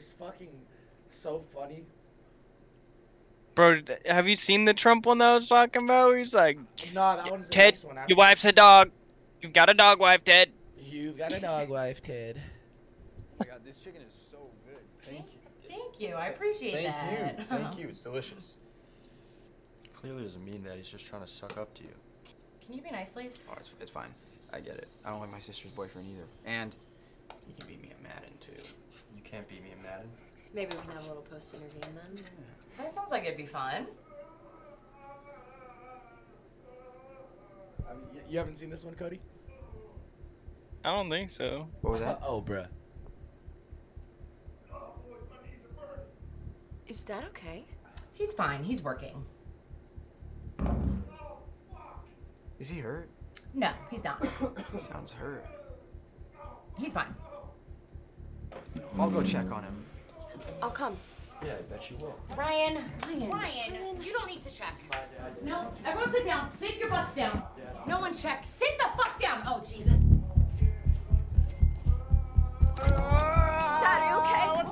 Was fucking so funny. bro, have you seen the Trump one that I was talking about? He's like, No, that one's the Ted, next one. your wife's a dog. You've got a dog wife, Ted. You've got a dog wife, Ted. Oh my god, this chicken is so good. Thank you. Thank you. I appreciate Thank that. you. (laughs) Thank you. It's delicious. Clearly doesn't mean that. He's just trying to suck up to you. Can you be nice, please? Oh, it's, it's fine. I get it. I don't like my sister's boyfriend either. And he can beat me at Madden too. You can't beat me in Madden. Maybe we can have a little post interview then. That sounds like it'd be fun. I mean, y- you haven't seen this one, Cody? I don't think so. What was that? (laughs) oh, bruh. Is that okay? He's fine. He's working. Is he hurt? No, he's not. (coughs) He sounds hurt. He's fine. I'll go check on him. I'll come. Yeah, I bet you will. Ryan. Ryan. Ryan, you don't need to check. No, everyone sit down. Sit your butts down. No one check. Sit the fuck down. Oh, Jesus. Dad,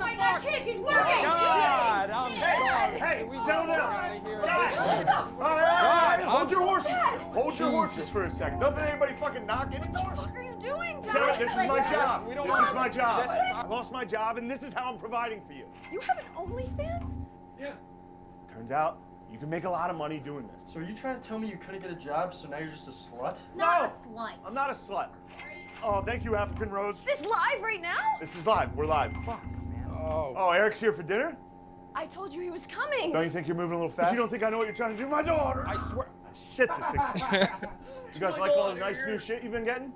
are you? Oh my god, kids, he's working! God, I'm Shit. Hey, settle down. here. Guys, all right, all right, hold your horses. Hold your horses for a second. Doesn't anybody fucking knock anymore? What the fuck are you doing, Dad? Sarah, this is my job. We don't This is my job. I lost my job, and this is how I'm providing for you. You have an OnlyFans? Yeah. Turns out you can make a lot of money doing this. So are you trying to tell me you couldn't get a job, so now you're just a slut? Not No. a slut. I'm not a slut. Oh, thank you, African Rose. This live right now? This is live. We're live. Fuck. Oh. Oh, Eric's here for dinner? I told you he was coming. Don't you think you're moving a little fast? You don't think I know what you're trying to do, my daughter? I swear. Shit, this (laughs) thing. you guys like all the nice new shit you've been getting?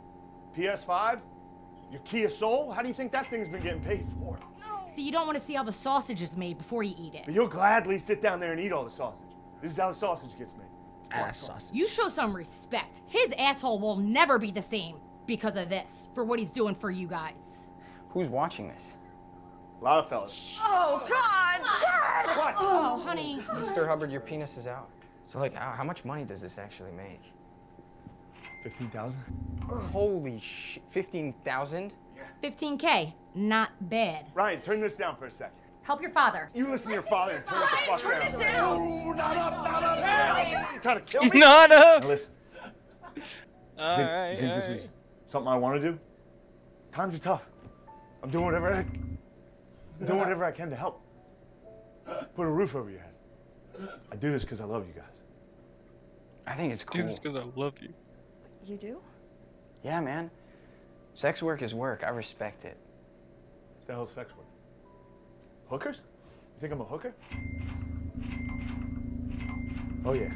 PS5? Your Kia Soul? How do you think that thing's been getting paid for? See, you don't want to see how the sausage is made before you eat But it. you'll gladly sit down there and eat all the sausage. This is how the sausage gets made. Ass sausage. You show some respect. His asshole will never be the same because of this, for what he's doing for you guys. Who's watching this? A lot of fellas. Oh, God, Dad! What? Oh, honey. Mr. Hubbard, your penis is out. So, like, how, how much money does this actually make? 15,000? Holy shit. 15,000? Yeah. 15K. Not bad. Ryan, turn this down for a second. Help your father. You listen to your father and turn it the fuck turn down. it down. Ooh, not up, not up. You trying to kill me? Not Now up. listen. All think, right. you think all this right. is something I want to do? Times are tough. I'm doing whatever I, I'm (laughs) doing whatever I can to help. Put a roof over your head. I do this because I love you guys. I think it's Do cool. this because I love you. You do? Yeah, man. Sex work is work. I respect it. What the hell's sex work? Hookers? You think I'm a hooker? Oh yeah.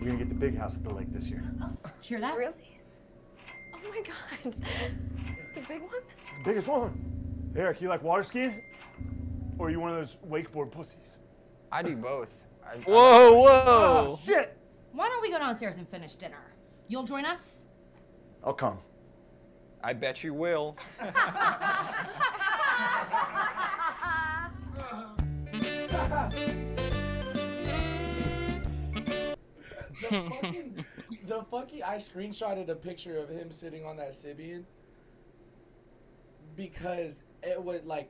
We're gonna get the big house at the lake this year. (laughs) Hear that? Really? Oh my my god. The big one? The biggest one. Eric, you like water skiing? Or are you one of those wakeboard pussies? I do both. I, Whoa, whoa. Oh, shit! Why don't we go downstairs and finish dinner? You'll join us? I'll come. I bet you will. (laughs) the fucking, the fucking, I screenshotted a picture of him sitting on that Sybian because it was like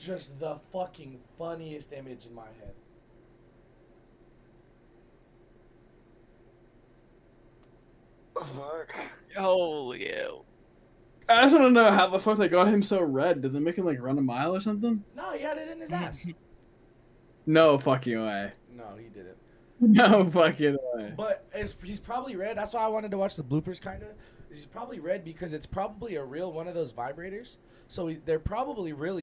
just the fucking funniest image in my head. Fuck. Holy hell. I just want to know how the fuck they got him so red. Did they make him like run a mile or something? No, he had it in his ass. (laughs) No fucking way. no, he didn't. No fucking way. But it's, he's probably red. That's why I wanted to watch the bloopers, kind of. He's probably red because it's probably a real one of those vibrators. So he, they're probably really.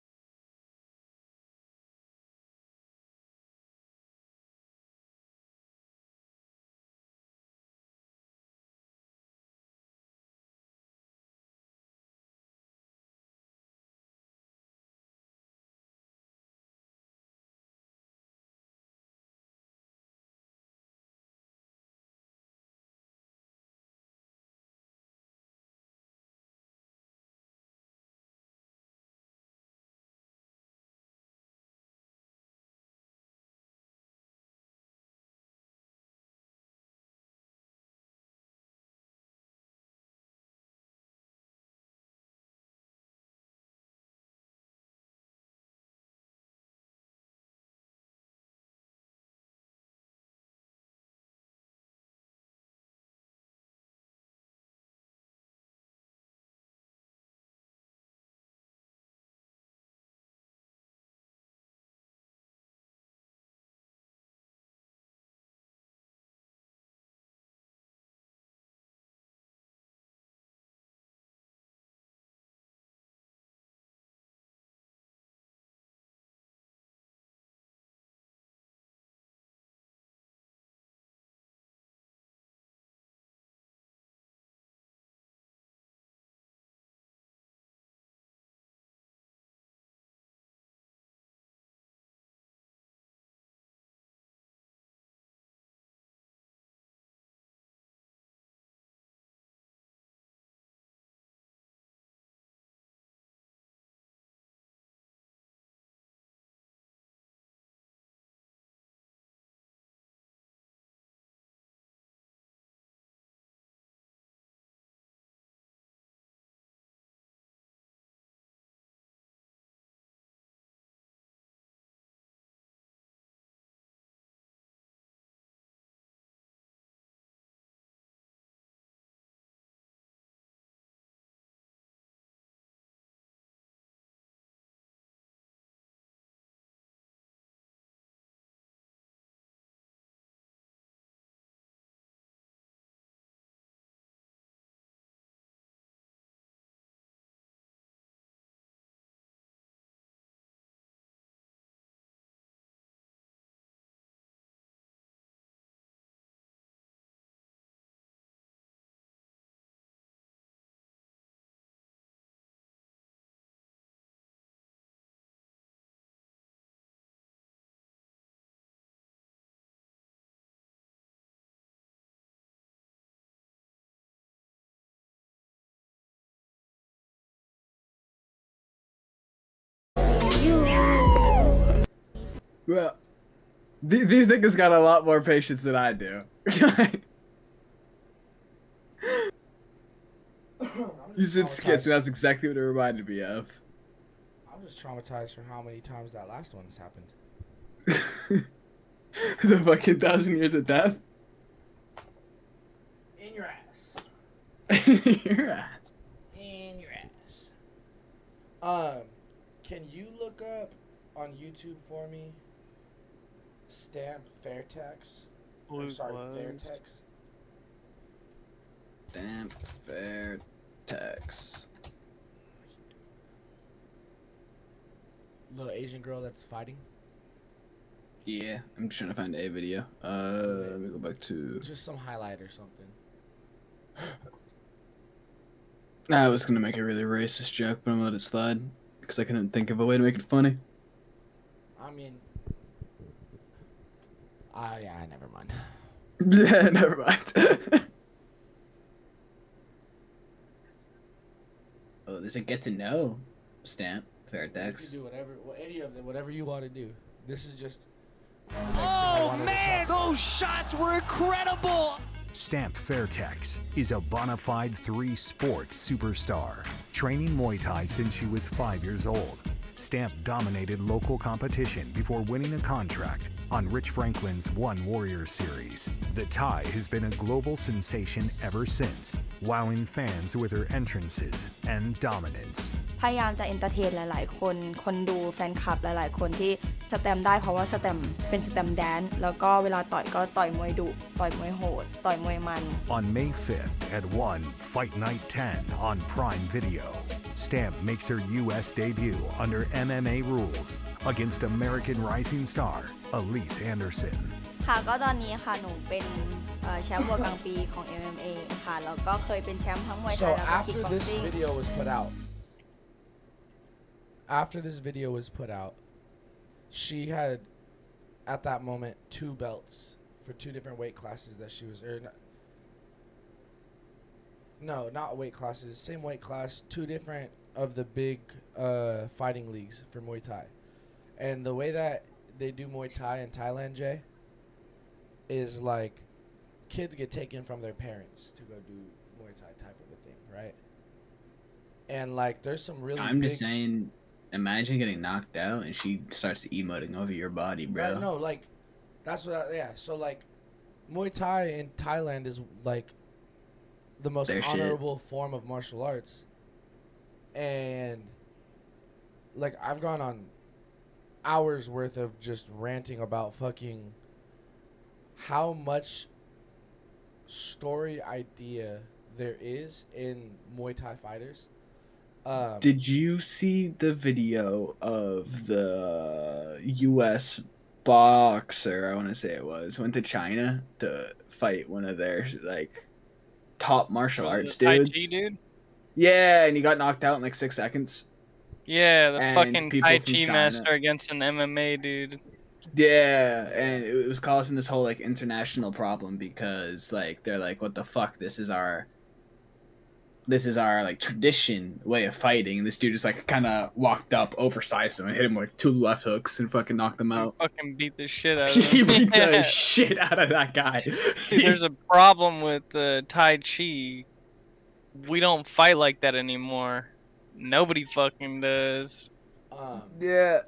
Well, th- these niggas got a lot more patience than I do. (laughs) you said skits, and that's exactly what it reminded me of. I'm just traumatized from how many times that last one's happened. (laughs) the fucking thousand years of death. In your ass. (laughs) In your ass. In your ass. Um, can you look up on YouTube for me? Stamp Fairtex. I'm sorry, gloves. Fairtex. Stamp fair text. Little Asian girl that's fighting. Yeah, I'm just trying to find a video. Uh, let me go back to. Just some highlight or something. (gasps) I was gonna make a really racist joke, but I'm gonna let it slide because I couldn't think of a way to make it funny. I mean, I yeah, never mind. (laughs) Yeah, never mind. (laughs) oh, there's a get to know stamp. Fair You Dex. can do whatever, well, any of them, whatever you want to do. This is just. Oh man, those shots were incredible! Stamp Fairtex is a bona fide three sport superstar, training Muay Thai since she was five years old. Stamp dominated local competition before winning a contract on Rich Franklin's One Warrior series. The Thai has been a global sensation ever since, wowing fans with her entrances and dominance. พยายามจะเอนเตอร์เทนหลาย ๆ คน คนดูแฟนคลับหลาย ๆ คนที่สแตมได้เพราะว่าสแตมเป็นสแตมแดนแล้วก็เวลาต่อยก็ต่อยมวยดุต่อยมวยโหด ต่อยมวยมัน On May 5th at 1 Fight Night 10 on Prime Video Stamp makes her U.S. debut under MMA rules against American Rising Star Alyse Anderson ค่ะก็ตอนนี้ค่ะหนูเป็นแชมป์วัวกลางปีของ MMA So after this video was put out, after this video was put out, she had, at that moment, two belts for two different weight classes that she was. in no, not weight classes. Same weight class, two different of the big uh, fighting leagues for Muay Thai, and the way that they do Muay Thai in Thailand, Jay, is like kids get taken from their parents to go do Muay Thai type of a thing, right? And like, there's some really. I'm just saying, imagine getting knocked out and she starts emoting over your body, bro. Right, no, like, that's what. I, yeah, so like, Muay Thai in Thailand is like the most Their shit. honorable form of martial arts, and like I've gone on hours worth of just ranting about fucking how much story idea there is in Muay Thai fighters. Um, Did you see the video of the U.S. boxer? I want to say it was went to China to fight one of their like top martial arts a Tai dudes. Chi dude? Yeah, and he got knocked out in like six seconds. Yeah, the fucking Tai Chi master against an MMA dude. Yeah, and it was causing this whole like international problem because like they're like, what the fuck? This is our, this is our like tradition way of fighting. And this dude just like kind of walked up, oversized him, and hit him with two left hooks and fucking knocked him out. Fucking beat the shit (laughs) out of he beat the (laughs) shit out of that guy. Dude, there's a problem with the Tai Chi. We don't fight like that anymore. Nobody fucking does. Um, yeah.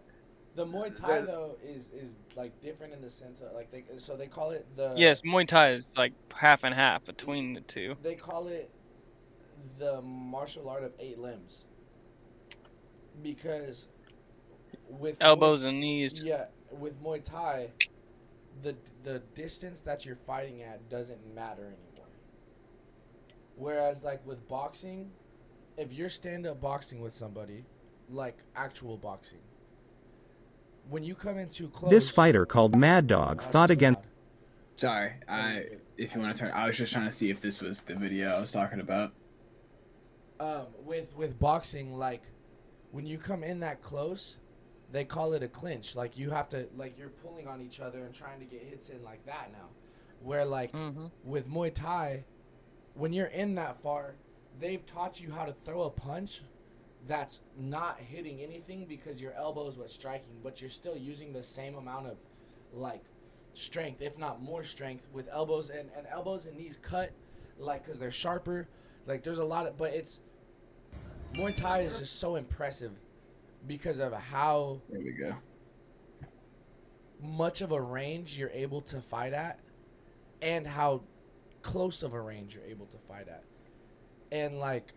The Muay Thai though is is like different in the sense of like they so they call it the yes, Muay Thai is like half and half between the two. they call it the martial art of eight limbs because with Elbows Muay- and knees. Yeah, with Muay Thai, the the distance that you're fighting at doesn't matter anymore. Whereas like with boxing, if you're stand up boxing with somebody, like actual boxing, when you come in too close, This fighter called Mad Dog fought against. Sorry, I if you want to turn, I was just trying to see if this was the video I was talking about. um, with with boxing, like when you come in that close, they call it a clinch. Like you have to like you're pulling on each other and trying to get hits in like that now. Where like with Muay Thai, when you're in that far, they've taught you how to throw a punch that's not hitting anything because your elbows were striking, but you're still using the same amount of like strength, if not more strength, with elbows and, and elbows and knees cut, like because they're sharper. Like there's a lot of, but it's Muay Thai is just so impressive because of how There we go. much of a range you're able to fight at and how close of a range you're able to fight at. And like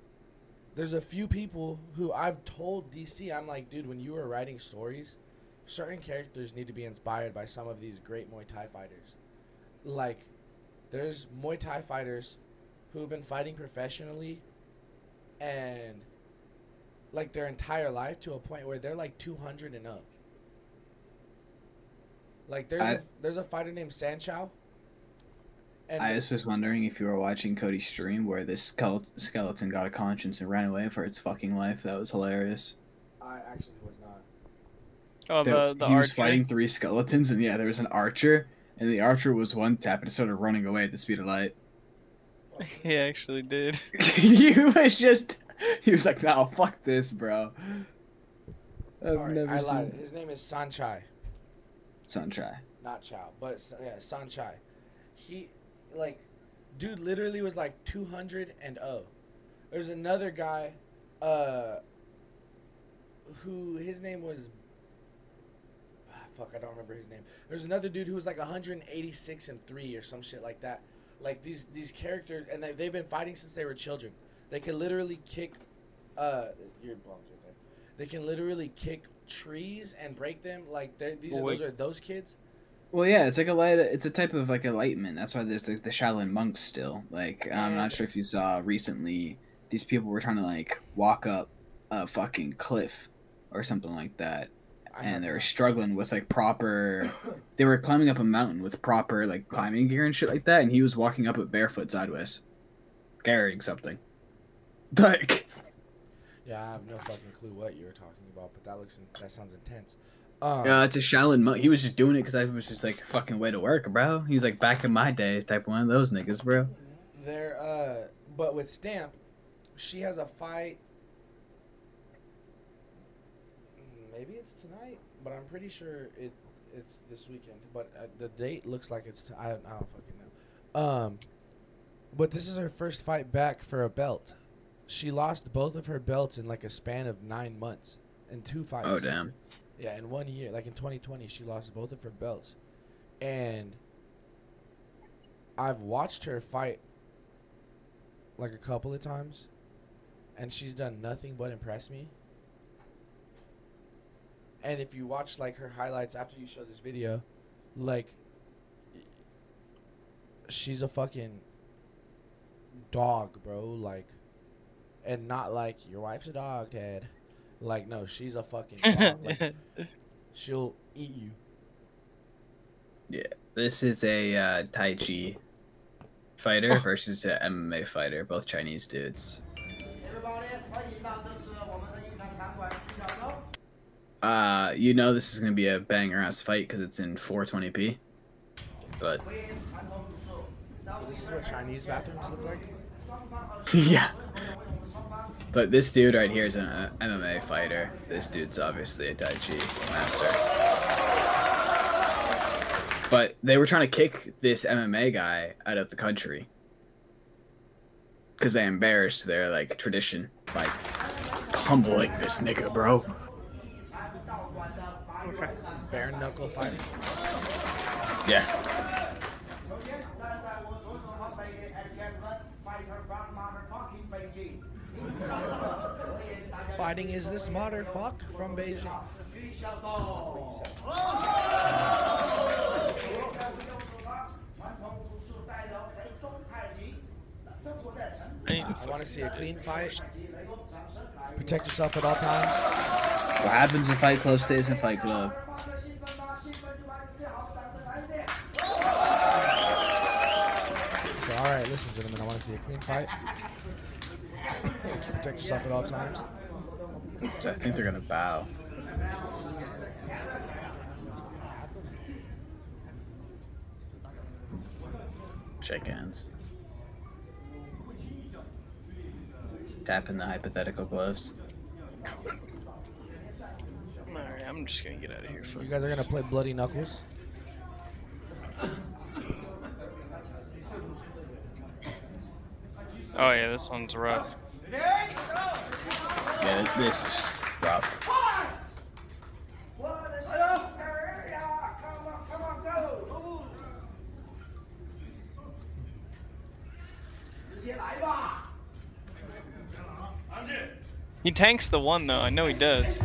there's a few people who I've told DC I'm like, dude, when you were writing stories, certain characters need to be inspired by some of these great Muay Thai fighters. Like there's Muay Thai fighters who have been fighting professionally and like their entire life to a point where they're like 200 and up. Like there's a I- there's a fighter named Sanchow, And I just was wondering if you were watching Cody's stream where this skeleton got a conscience and ran away for its fucking life. That was hilarious. I actually was not. Oh, There- the the he was fighting three skeletons, and yeah, there was an archer, and the archer was one tap and it started running away at the speed of light. (laughs) He actually did. (laughs) he was just, he was like, "No, fuck this, bro." I've Sorry, never I seen lied. His name is Saenchai, Sunshine. not Chow, but yeah, Saenchai. He, like, dude, literally was like 200 and 0. There's another guy, uh, who his name was. ah, Fuck, I don't remember his name. There's another dude who was like 186 and three or some shit like that. Like these these characters, and they, they've been fighting since they were children. They can literally kick. Uh, your bones right there. They can literally kick trees and break them. Like these are those are those kids. Well, yeah, it's like a light. It's a type of like enlightenment. That's why there's the, the Shaolin monks still. Like, I'm not sure if you saw recently, these people were trying to like walk up a fucking cliff or something like that, and they were struggling with like proper. (coughs) they were climbing up a mountain with proper like climbing gear and shit like that, and he was walking up it barefoot sideways, carrying something. (laughs) Like, Yeah, I have no fucking clue what you were talking about, but that looks that sounds intense. Um, uh, it's a Shaolin monk. He was just doing it because I was just like fucking way to work, bro. He's like back in my day, type one of those niggas, bro. There, uh, but with Stamp, she has a fight. Maybe it's tonight, but I'm pretty sure it it's this weekend. But uh, the date looks like it's. T- I, I don't fucking know. Um, but this is her first fight back for a belt. She lost both of her belts in like a span of nine months and two fights. Oh, damn. Yeah, in one year, like in 2020, she lost both of her belts, and I've watched her fight like a couple of times, and she's done nothing but impress me. And if you watch like her highlights after you show this video, like she's a fucking dog, bro. Like, and not like your wife's a dog, Ted. Like, no, she's a fucking (laughs) dog. like, she'll eat you. Yeah, this is a uh, Tai Chi fighter versus an MMA fighter, both Chinese dudes. Uh, you know this is gonna be a banger ass fight because it's in 420p. But So this is what Chinese bathrooms look like. (laughs) yeah. But this dude right here is an uh, MMA fighter. This dude's obviously a Tai Chi master. But they were trying to kick this MMA guy out of the country because they embarrassed their like tradition by pummeling this nigga, bro. This is bare knuckle fighting. Yeah. Fighting is this motherfuck from Beijing. That's what he said. I want to see a clean fight. Protect yourself at all times. What happens in Fight Club stays in Fight Club. So, all right, listen, gentlemen. I want to see a clean fight. (coughs) Protect yourself at all times. So I think they're gonna bow. Shake hands. Tap in the hypothetical gloves. Alright, I'm just gonna get out of here. You guys are gonna play Bloody Knuckles. Oh yeah, this one's rough. Yeah, this is rough. He tanks the one though. I know he does. Two.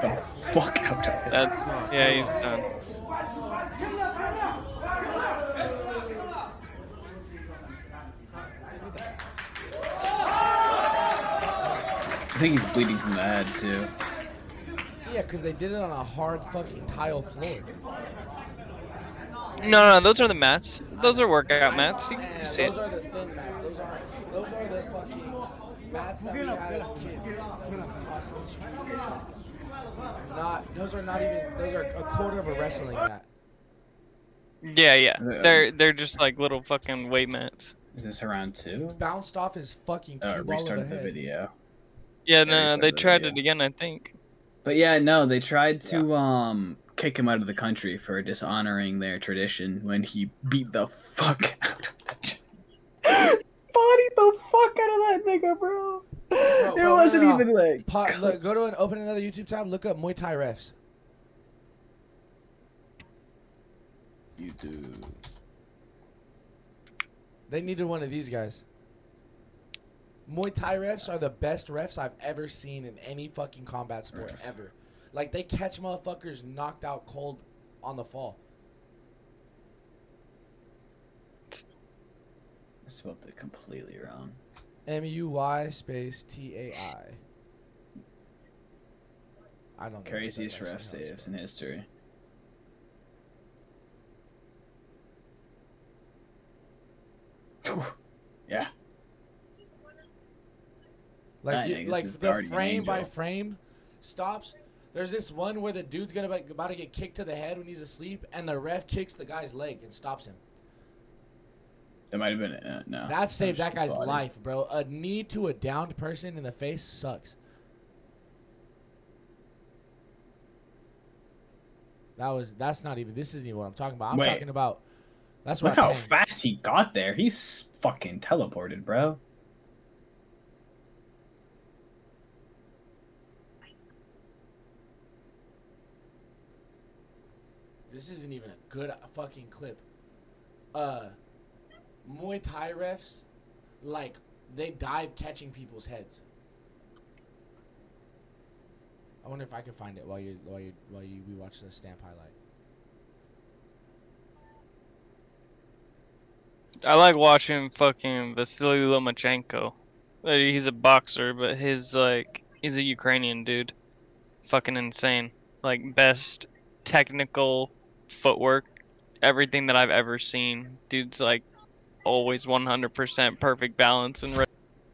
The fuck out of it. That's yeah, he's done. Think he's bleeding from the head too. Yeah, because they did it on a hard fucking tile floor. No, no, those are the mats. Those are workout mats. You can And see it. those are the thin mats. Those aren't. Those are the fucking mats that we had as kids. That we tossed in the street. Not. Those are not even. Those are a quarter of a wrestling mat. Yeah, yeah. Uh, They're they're just like little fucking weight mats. Is this around two? Bounced off his fucking Uh, cue ball of a restarted the head. video. Yeah, Yeah, no, no, they tried video. it again, I think. But yeah, no, they tried to um kick him out of the country for dishonoring their tradition when he beat the fuck (laughs) out of the chick. Bodied the fuck out of that nigga, bro. Bro, it bro, wasn't no, no, no. even like Pa- (laughs) look, go to an open another YouTube tab. Look up Muay Thai refs. YouTube. They needed one of these guys. Muay Thai refs are the best refs I've ever seen in any fucking combat sport ever. Like they catch motherfuckers knocked out cold on the fall. I spelled it completely wrong. M U Y space T A I. I don't know. if Craziest that's ref actually how it's saves in history. yeah. Like you, like the frame by frame stops. There's this one where the dude's gonna be, about to get kicked to the head when he's asleep, and the ref kicks the guy's leg and stops him. That might have been uh, no. That saved that guy's body. life, bro. A knee to a downed person in the face sucks. That was that's not even this isn't even what I'm talking about. I'm Wait. talking about that's Look what I'm how fast he got there. He's fucking teleported, bro. This isn't even a good fucking clip. Uh, Muay Thai refs, like they dive catching people's heads. I wonder if I can find it while you while you while you we watch the stamp highlight. I like watching fucking Vasily Lomachenko. Uh, He's a boxer, but his like he's a Ukrainian dude. Fucking insane. Like best technical footwork, everything that I've ever seen. Dude's like always 100% perfect balance and. Re-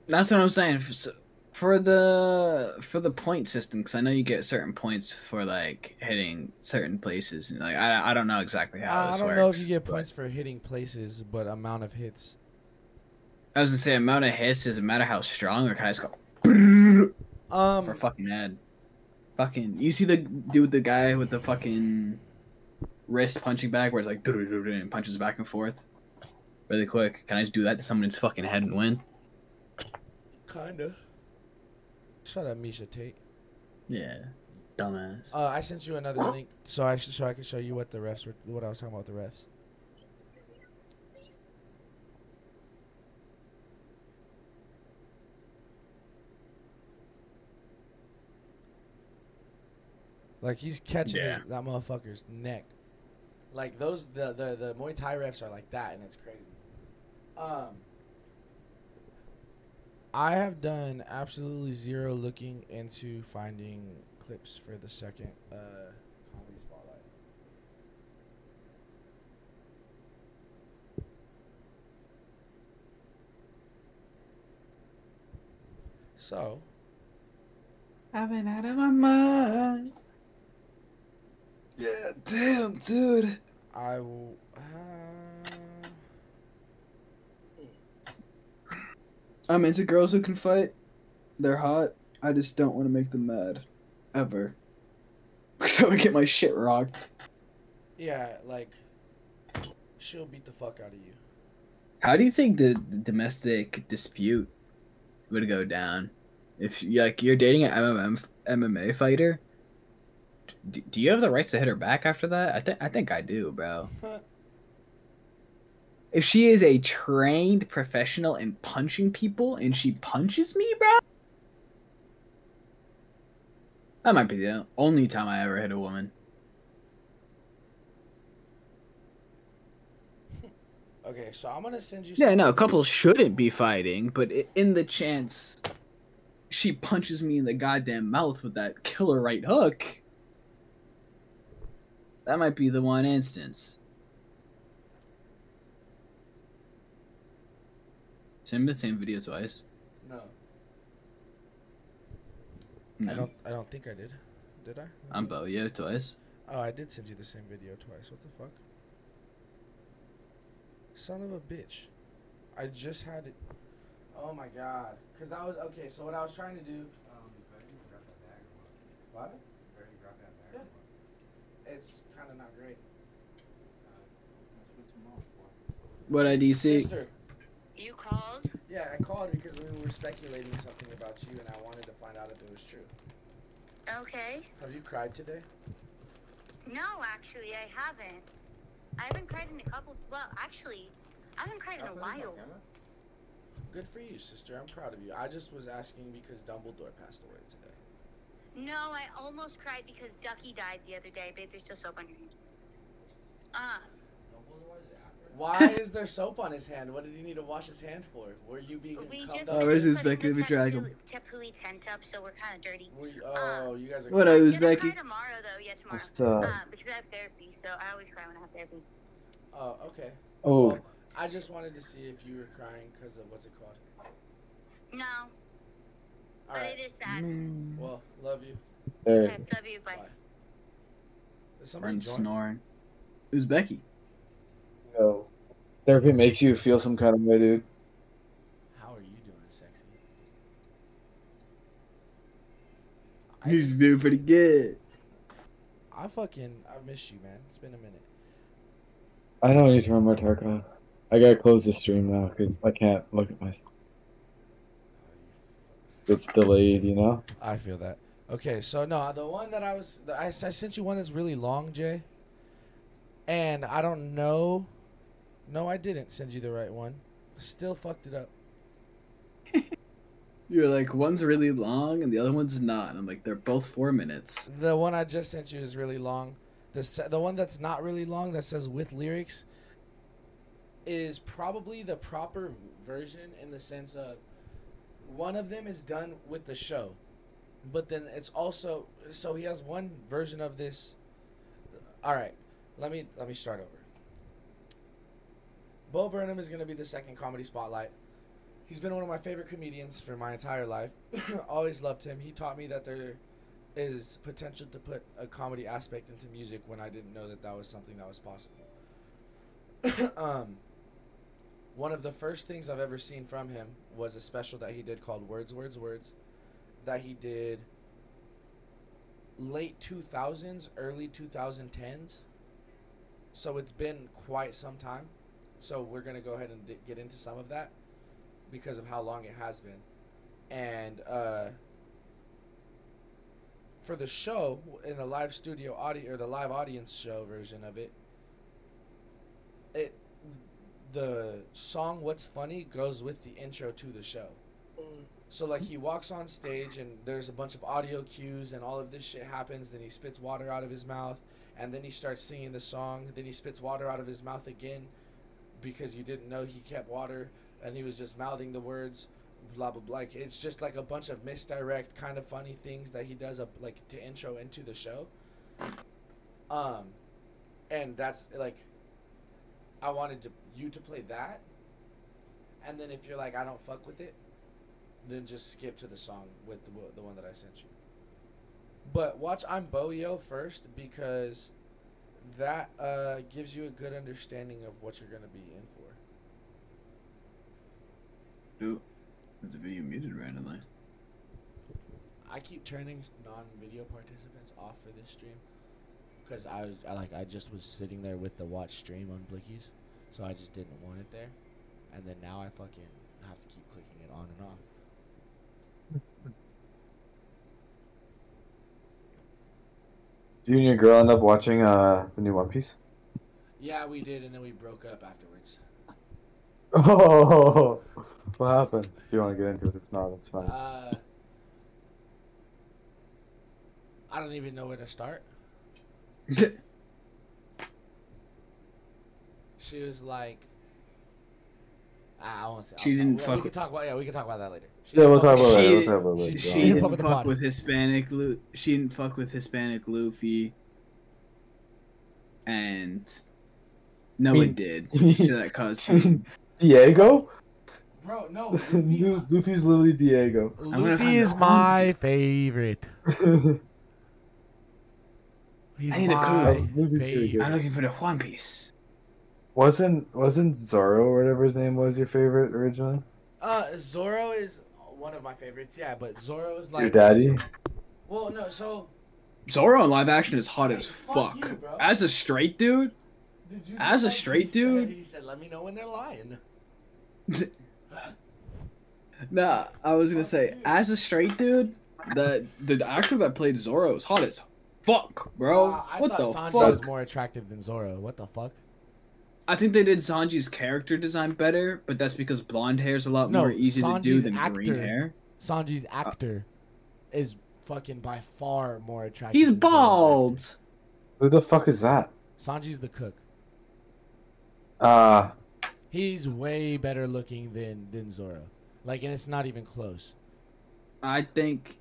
That's what I'm saying. F- so- For the for the point system, because I know you get certain points for like hitting certain places. And like I, I don't know exactly how Uh, I don't works. know if you get but- points for hitting places, but amount of hits. I was gonna say amount of hits doesn't matter how strong or can I just go um for fucking head. Fucking you see the dude with the guy with the fucking wrist punching bag where it's like and punches back and forth really quick. Can I just do that to someone's fucking head and win? Kinda. Shut up, Miesha Tate. Yeah, dumbass. Uh, I sent you another link so I so I can show you what the refs were what I was talking about with the refs. Like he's catching his, that motherfucker's neck. Like those the, the the Muay Thai refs are like that and it's crazy. Um I have done absolutely zero looking into finding clips for the second uh, comedy spotlight. So, I've been out of my mind. Yeah, damn, dude. I will. Uh, I'm into girls who can fight. They're hot. I just don't want to make them mad. Ever. (laughs) Because I would get my shit rocked. yeah, like she'll beat the fuck out of you. How do you think the, the domestic dispute would go down? If like you're dating an MMA MMA fighter, do, do you have the rights to hit her back after that? I think I think I do, bro. if she is a trained professional in punching people and she punches me, bro, that might be the only time I ever hit a woman. Okay, so I'm gonna send you. Yeah, no, couples shouldn't be fighting, but in the chance she punches me in the goddamn mouth with that killer right hook, that might be the one instance. Send the same video twice. No. no. I don't. I don't think I did. Did I? I'm Bo. you twice. Oh, I did send you the same video twice. What the fuck? Son of a bitch. I just had it. Oh my god. Cause I was okay. So what I was trying to do. Um, what? It's What IDC? Sister. You called? Yeah, I called because we were speculating something about you, and I wanted to find out if it was true. Okay. Have you cried today? No, actually, I haven't. I haven't cried in a couple. Well, actually, I haven't cried in a while. Good for you, sister. I'm proud of you. I just was asking because Dumbledore passed away today. No, I almost cried because Ducky died the other day. Babe, there's still soap on your hands. Ah. Why is there soap on his hand? What did he need to wash his hand for? Were you being We just? Oh, where's put Uzbeki? the Let me drag him. Tapu- Tapui tent up, so we're kind of dirty. Were you- oh, you guys are. What up, I'm gonna Uzbeki? cry tomorrow, though. Yeah, tomorrow. What's up? Uh, because I have therapy, so I always cry when I have therapy. Oh, okay. Oh. Well, I just wanted to see if you were crying because of what's it called. No, All but right. it is sad. Well, love you. There. Okay, love you. Bye. Is somebody Friend join- snoring. Uzbeki. Yo. Therapy makes you feel some kind of way, dude. How are you doing, sexy? He's doing pretty good. I fucking I miss you, man. It's been a minute. I don't need to run more Tarkov. I gotta close the stream now because I can't look at myself. It's delayed, you know? I feel that. Okay, so no, the one that I was, I, I sent you one that's really long, Jay. And I don't know. No, I didn't send you the right one. Still fucked it up. (laughs) You're like, one's really long and the other one's not. I'm like, they're both four minutes. The one I just sent you is really long. The the one that's not really long that says with lyrics is probably the proper version in the sense of one of them is done with the show, but then it's also so he has one version of this. All right, let me let me start over. Bo Burnham is going to be the second comedy spotlight. He's been one of my favorite comedians for my entire life. (laughs) Always loved him. He taught me that there is potential to put a comedy aspect into music when I didn't know that that was something that was possible. (coughs) um, one of the first things I've ever seen from him was a special that he did called Words, Words, Words, that he did late 2000s, early 2010s. So it's been quite some time. So we're going to go ahead and di- get into some of that because of how long it has been. And uh, for the show in the live studio audio or the live audience show version of it, it the song "What's Funny" goes with the intro to the show. So like he walks on stage and there's a bunch of audio cues and all of this shit happens. Then he spits water out of his mouth and then he starts singing the song. Then he spits water out of his mouth again because you didn't know he kept water and he was just mouthing the words blah blah blah. Like it's just like a bunch of misdirect kind of funny things that he does up like to intro into the show. Um and that's like i wanted to you to play that. And then if you're like i don't fuck with it then just skip to the song with the, the one that i sent you. But watch i'm boyo first because that uh, gives you a good understanding of what you're going to be in for. Ooh, is the video muted randomly? I keep turning non-video participants off for this stream because I was I, like I just was sitting there with the watch stream on Blickies, so I just didn't want it there, and then now I fucking have to keep clicking it on and off. You and your girl end up watching uh the new One Piece? Yeah, we did, and then we broke up afterwards. (laughs) Oh, what happened? If you want to get into it, if not, it's fine. Uh, I don't even know where to start. (laughs) she was like, I won't say. I'll She didn't we- fuck We can with- talk about yeah, we can talk about that later. She Yeah, we'll talk about it later, She, we'll talk about it she, later. she didn't didn't fuck with fuck with Hispanic Lu- She didn't fuck with Hispanic Luffy. And no I one did. (laughs) so that caused (laughs) Diego? Bro, no. (laughs) Lu- uh, Luffy's literally Diego. Luffy is my favorite. He's I need a clue. Oh, Luffy's pretty good. I'm looking for the One Piece. Wasn't wasn't Zoro or whatever his name was your favorite originally? Uh, Zoro is one of my favorites. Yeah, but Zoro is like Your daddy? Well, no. So Zoro in live action is hot as fuck. you, bro. As a straight dude, did you as a straight he said- dude, he said, "Let me know when they're lying." (laughs) nah, I was gonna say, as a straight dude, the the actor that played Zoro is hot as fuck, bro. Uh, I what thought the Sanji fuck? was more attractive than Zoro. What the fuck? I think they did Sanji's character design better, but that's because blonde hair is a lot No, more easy to do Sanji's than actor, green hair. Sanji's actor is fucking by far more attractive. He's bald. Who the fuck is that? Sanji's the cook. Uh He's way better looking than than Zoro. Like, and it's not even close. I think.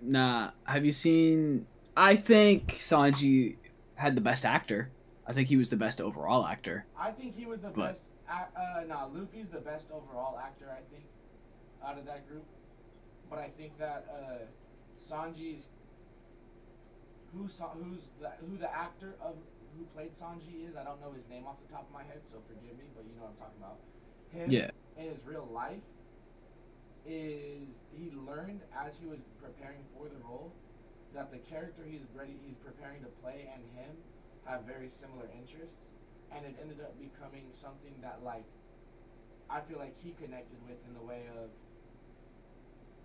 Nah, have you seen? I think Sanji had the best actor. I think he was the best overall actor. I think he was the But- best. Uh, nah, Luffy's the best overall actor. I think out of that group. But I think that uh, Sanji's who who's the, who the actor of who played Sanji is. I don't know his name off the top of my head, so forgive me. But you know what I'm talking about. Him Yeah. in his real life is he learned as he was preparing for the role that the character he's ready he's preparing to play and him have very similar interests and it ended up becoming something that like I feel like he connected with in the way of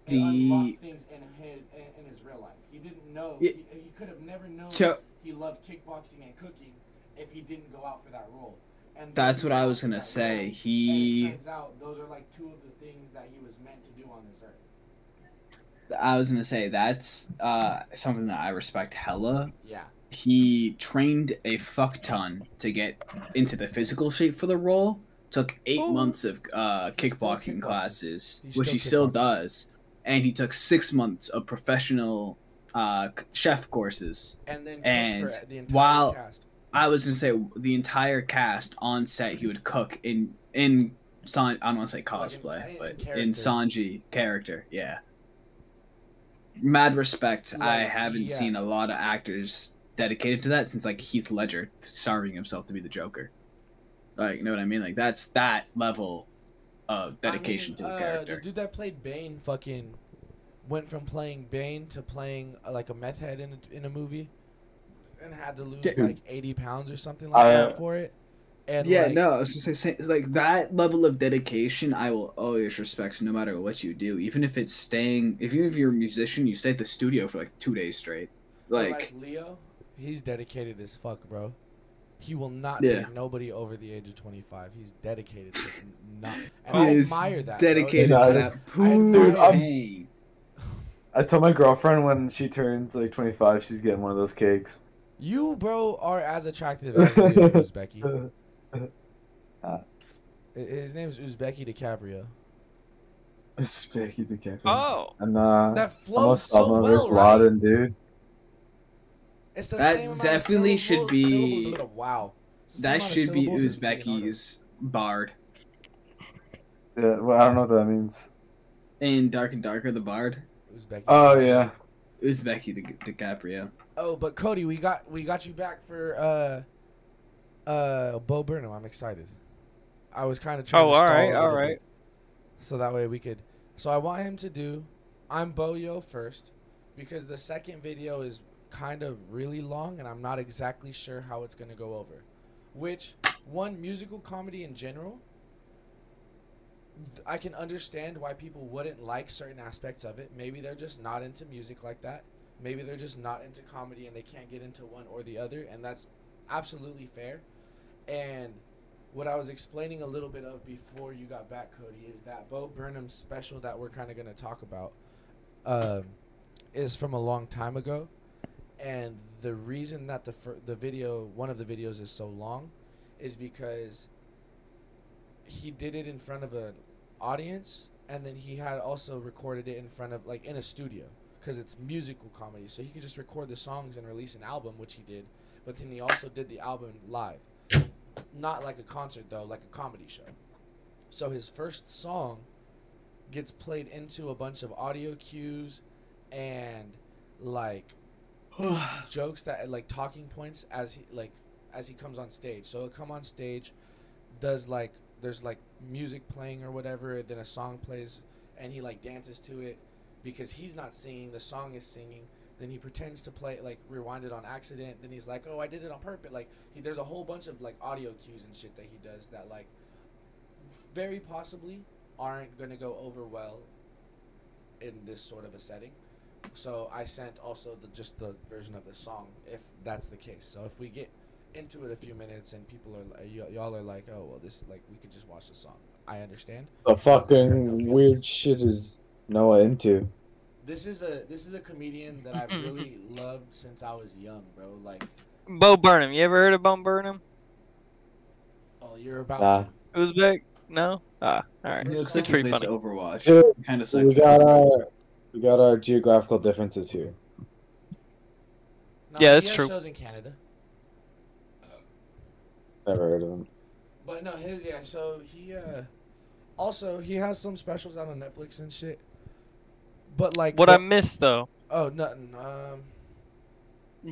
it The- unlocked things in his in, in his real life. He didn't know Yeah. he, he could have never known So- he loved kickboxing and cooking if he didn't go out for that role. And That's what I was gonna say. role, He- turns out those are like two of the things that he was meant to do on this earth. I was gonna say that's uh, something that I respect hella. Yeah. He trained a fuck ton to get into the physical shape for the role. Took eight months of uh, kickboxing classes, He's which he still does, and he took six months of professional uh, chef courses. And then and for the entire while cast. I was gonna say the entire cast on set, he would cook in in San. I don't want to say cosplay, in but in. Sanji character. Yeah. Mad respect. I haven't yeah. seen a lot of actors dedicated to that since like Heath Ledger starving himself to be the Joker. Like, you know what I mean? Like that's that level of dedication I mean, to the uh, character. The dude that played Bane fucking went from playing Bane to playing uh, like a meth head in a, in a movie, and had to lose Dude. like eighty pounds or something like I, that uh, for it. And yeah, like, no, I was gonna say, say like that level of dedication. I will always respect, no matter what you do, even if it's staying. If even if you're a musician, you stay at the studio for like two days straight. but, Like, Leo, he's dedicated as fuck, bro. He will not Yeah. date nobody over the age of twenty five. He's dedicated to not, and He I is admire that. bro. dedicated to that Dude. I'm- I told my girlfriend when she turns like 25, she's getting one of those cakes. You, bro, are as attractive as Leo (laughs) Uzbeki. (laughs) Uh, I- His name's Uzbeki DiCaprio. It's Becky DiCaprio. Oh. And uh, That I'm flows a so Summer well, Laden, dude. It's the That same amount of definitely should be- wow. That same amount of should be syllables as being an Uzbeki's bard. Yeah, well, I don't know what that means. In Dark and Darker, the bard. Uzbeki. Oh yeah. Uzbeki Di- DiCaprio. Oh, but Cody, we got we got you back for uh uh Bo Burnham. I'm excited. I was kind of trying Oh, to stall alright, a little alright. bit, so that way we could. So I want him to do. I'm Boyo first, because the second video is kind of really long, and I'm not exactly sure how it's gonna go over. Which one musical comedy in general? I can understand why people wouldn't like certain aspects of it. Maybe they're just not into music like that. Maybe they're just not into comedy and they can't get into one or the other, and that's absolutely fair. And what I was explaining a little bit of before you got back, Cody, is that Bo Burnham's special that we're kind of going to talk about um, is from a long time ago. And the reason that the fir- the video, one of the videos, is so long, is because he did it in front of an audience, and then he had also recorded it in front of like in a studio because it's musical comedy. So he could just record the songs and release an album, which he did. But then he also did the album live, not like a concert though, like a comedy show. So his first song gets played into a bunch of audio cues and like (sighs) jokes that like talking points as he like as he comes on stage. So he'll come on stage, does like there's like music playing or whatever, then a song plays and he like dances to it because he's not singing, the song is singing. Then he pretends to play like rewind it on accident. Then he's like, "Oh, I did it on purpose." Like he, there's a whole bunch of like audio cues and shit that he does that like very possibly aren't gonna go over well in this sort of a setting. So I sent also the just the version of the song if that's the case. So if we get into it a few minutes and people are y- y'all are like, "Oh, well, this is like we could just watch the song." I understand. The fucking weird shit is Noah into. This is a this is a comedian that I've (laughs) really loved since I was young, bro. Like, Bo Burnham. You ever heard of Bo Burnham? oh, you're about Nah. to. Uzbek? No. Ah, all right. He looks It's like he pretty plays funny. Overwatch. Kind of we sucks. got our we got our geographical differences here. No, Yeah, he that's has true. Shows in Canada, Never heard of him. but no, his yeah. So he uh, also he has some specials out on Netflix and shit. But like What the- I missed though. Oh, nothing. Um,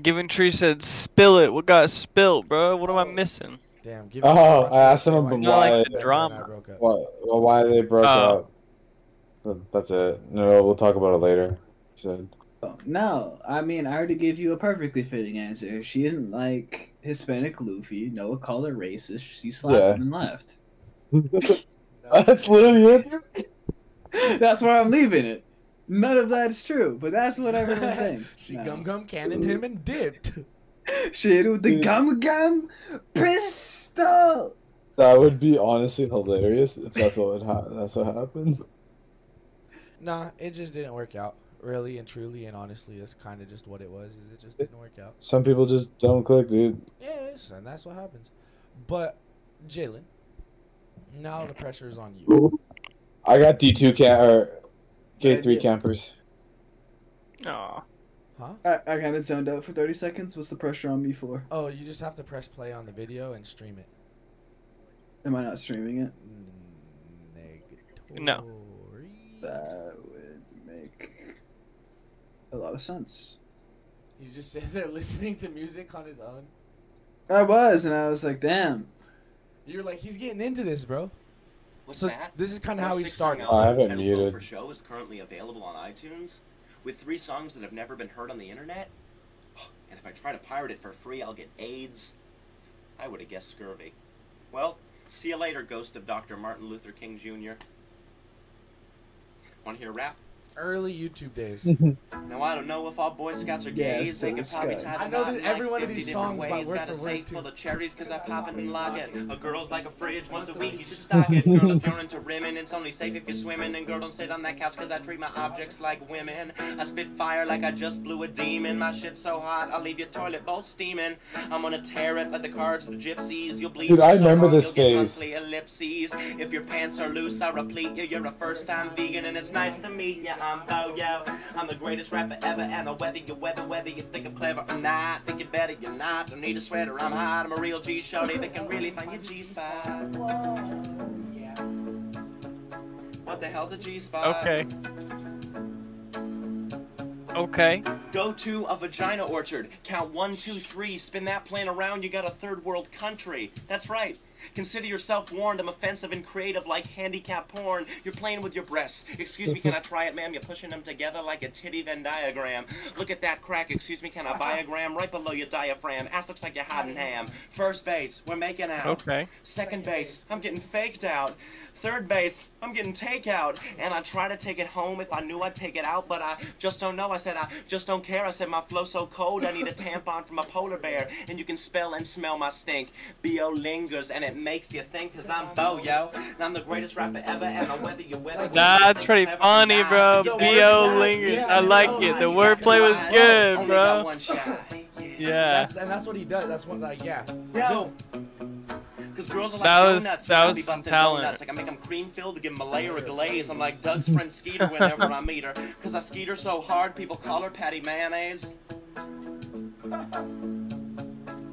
Giving Tree said, "Spill it." What got spilled, bro? What am I missing? damn. Give Oh, I asked him about why like the drama. why, well, why they broke Oh. up. But That's it. No, we'll talk about it later. He said. Oh, No, I mean I already gave you a perfectly fitting answer. She didn't like Hispanic Luffy. Noah called her racist. She slapped Yeah. him and left. (laughs) That's literally it. (laughs) That's where I'm leaving it. None of that's true, but that's what everyone (laughs) thinks. she No. gum gum cannoned him and dipped. She Shit with the gum gum pistol. That would be honestly hilarious if that's what would ha- that's what happens. Nah, it just didn't work out. Really and truly and honestly, that's kind of just what it was. Is it just didn't work out? Some people just don't click, dude. Yes, and that's what happens. But Jalen, now the pressure is on you. I got D two cam or K three campers. Aw. Huh? I, I kind of zoned out for 30 seconds. What's the pressure on me for? Oh, you just have to press play on the video and stream it. Am I not streaming it? No. That would make a lot of sense. He's just sitting there (laughs) listening to music on his own. I was, and I was like, damn. You're like, he's getting into this, bro. What's so that? this is kind of how he six-song started. Oh, I haven't 10 Will Go muted. for Show is currently available on iTunes with three songs that have never been heard on the internet. (sighs) And if I try to pirate it for free, I'll get AIDS. I would have guessed scurvy. Well, see you later, ghost of Dr. Martin Luther King Jr. Want to hear a rap? Early YouTube days. (laughs) Now I don't know if all Boy Scouts are Yes, gays. they so could it's probably good. tie I know that every like one of these different songs by ways. word Got a for word, safe too. full of cherries 'cause I pop it and lock it. A girl's like a fridge. Once a week you should stock it. Girl, if you're into rimming, it's only safe if you're swimming. And girl, don't sit on that couch 'cause I treat my objects like women. I spit fire like I just blew a demon. My shit's so hot, I'll leave your toilet bowl steaming. I'm gonna tear it like the cards of the gypsies. You'll bleed Dude, for I so remember long, this you'll get phase. ellipses. If your pants are loose, I replete you. You're a first time vegan and it's nice to meet ya. I'm Boyo. I'm the greatest rapper ever. And I whether you whether whether you think I'm clever or not, think you're better, you're not. Don't need a sweater, I'm hot. I'm a real G shorty that can really find your G spot. What the hell's a G spot? Okay. Okay. Go to a vagina orchard. Count one, two, three. Spin that plane around. You got a third world country. That's right. Consider yourself warned. I'm offensive and creative like handicap porn. You're playing with your breasts. Excuse me, can I (laughs) try it, ma'am? You're pushing them together like a titty Venn diagram. Look at that crack. Excuse me, can I a? Right below your diaphragm. Ass looks like you're hiding ham. First base, we're making out. Okay. Second base, I'm getting faked out. Third base, I'm getting takeout. And I try to take it home if I knew I'd take it out, but I just don't know. I said I just don't care. I said my flow so cold, I need a tampon from a polar bear. And you can spell and smell my stink. B.O. lingers and it makes you think, cause I'm Bo, yo. And I'm the greatest rapper ever, and I whether you whether That's pretty funny, bro. Bo lingers. I like it. The wordplay was good, bro. Yeah. That's, and that's what he does. That's what, like, yeah. Yo. Cause girls are like That was- donuts that I was be some busting talent. donuts. Like I make them cream filled to give them a layer of glaze. I'm like Doug's friend Skeeter whenever I meet her. Cause I skeet her so hard, people call her Patty Mayonnaise. (laughs)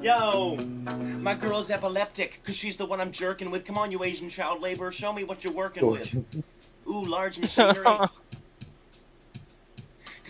Yo, my girl's epileptic, cause she's the one I'm jerking with. Come on, you Asian child labor, show me what you're working with. Ooh, large machinery. (laughs)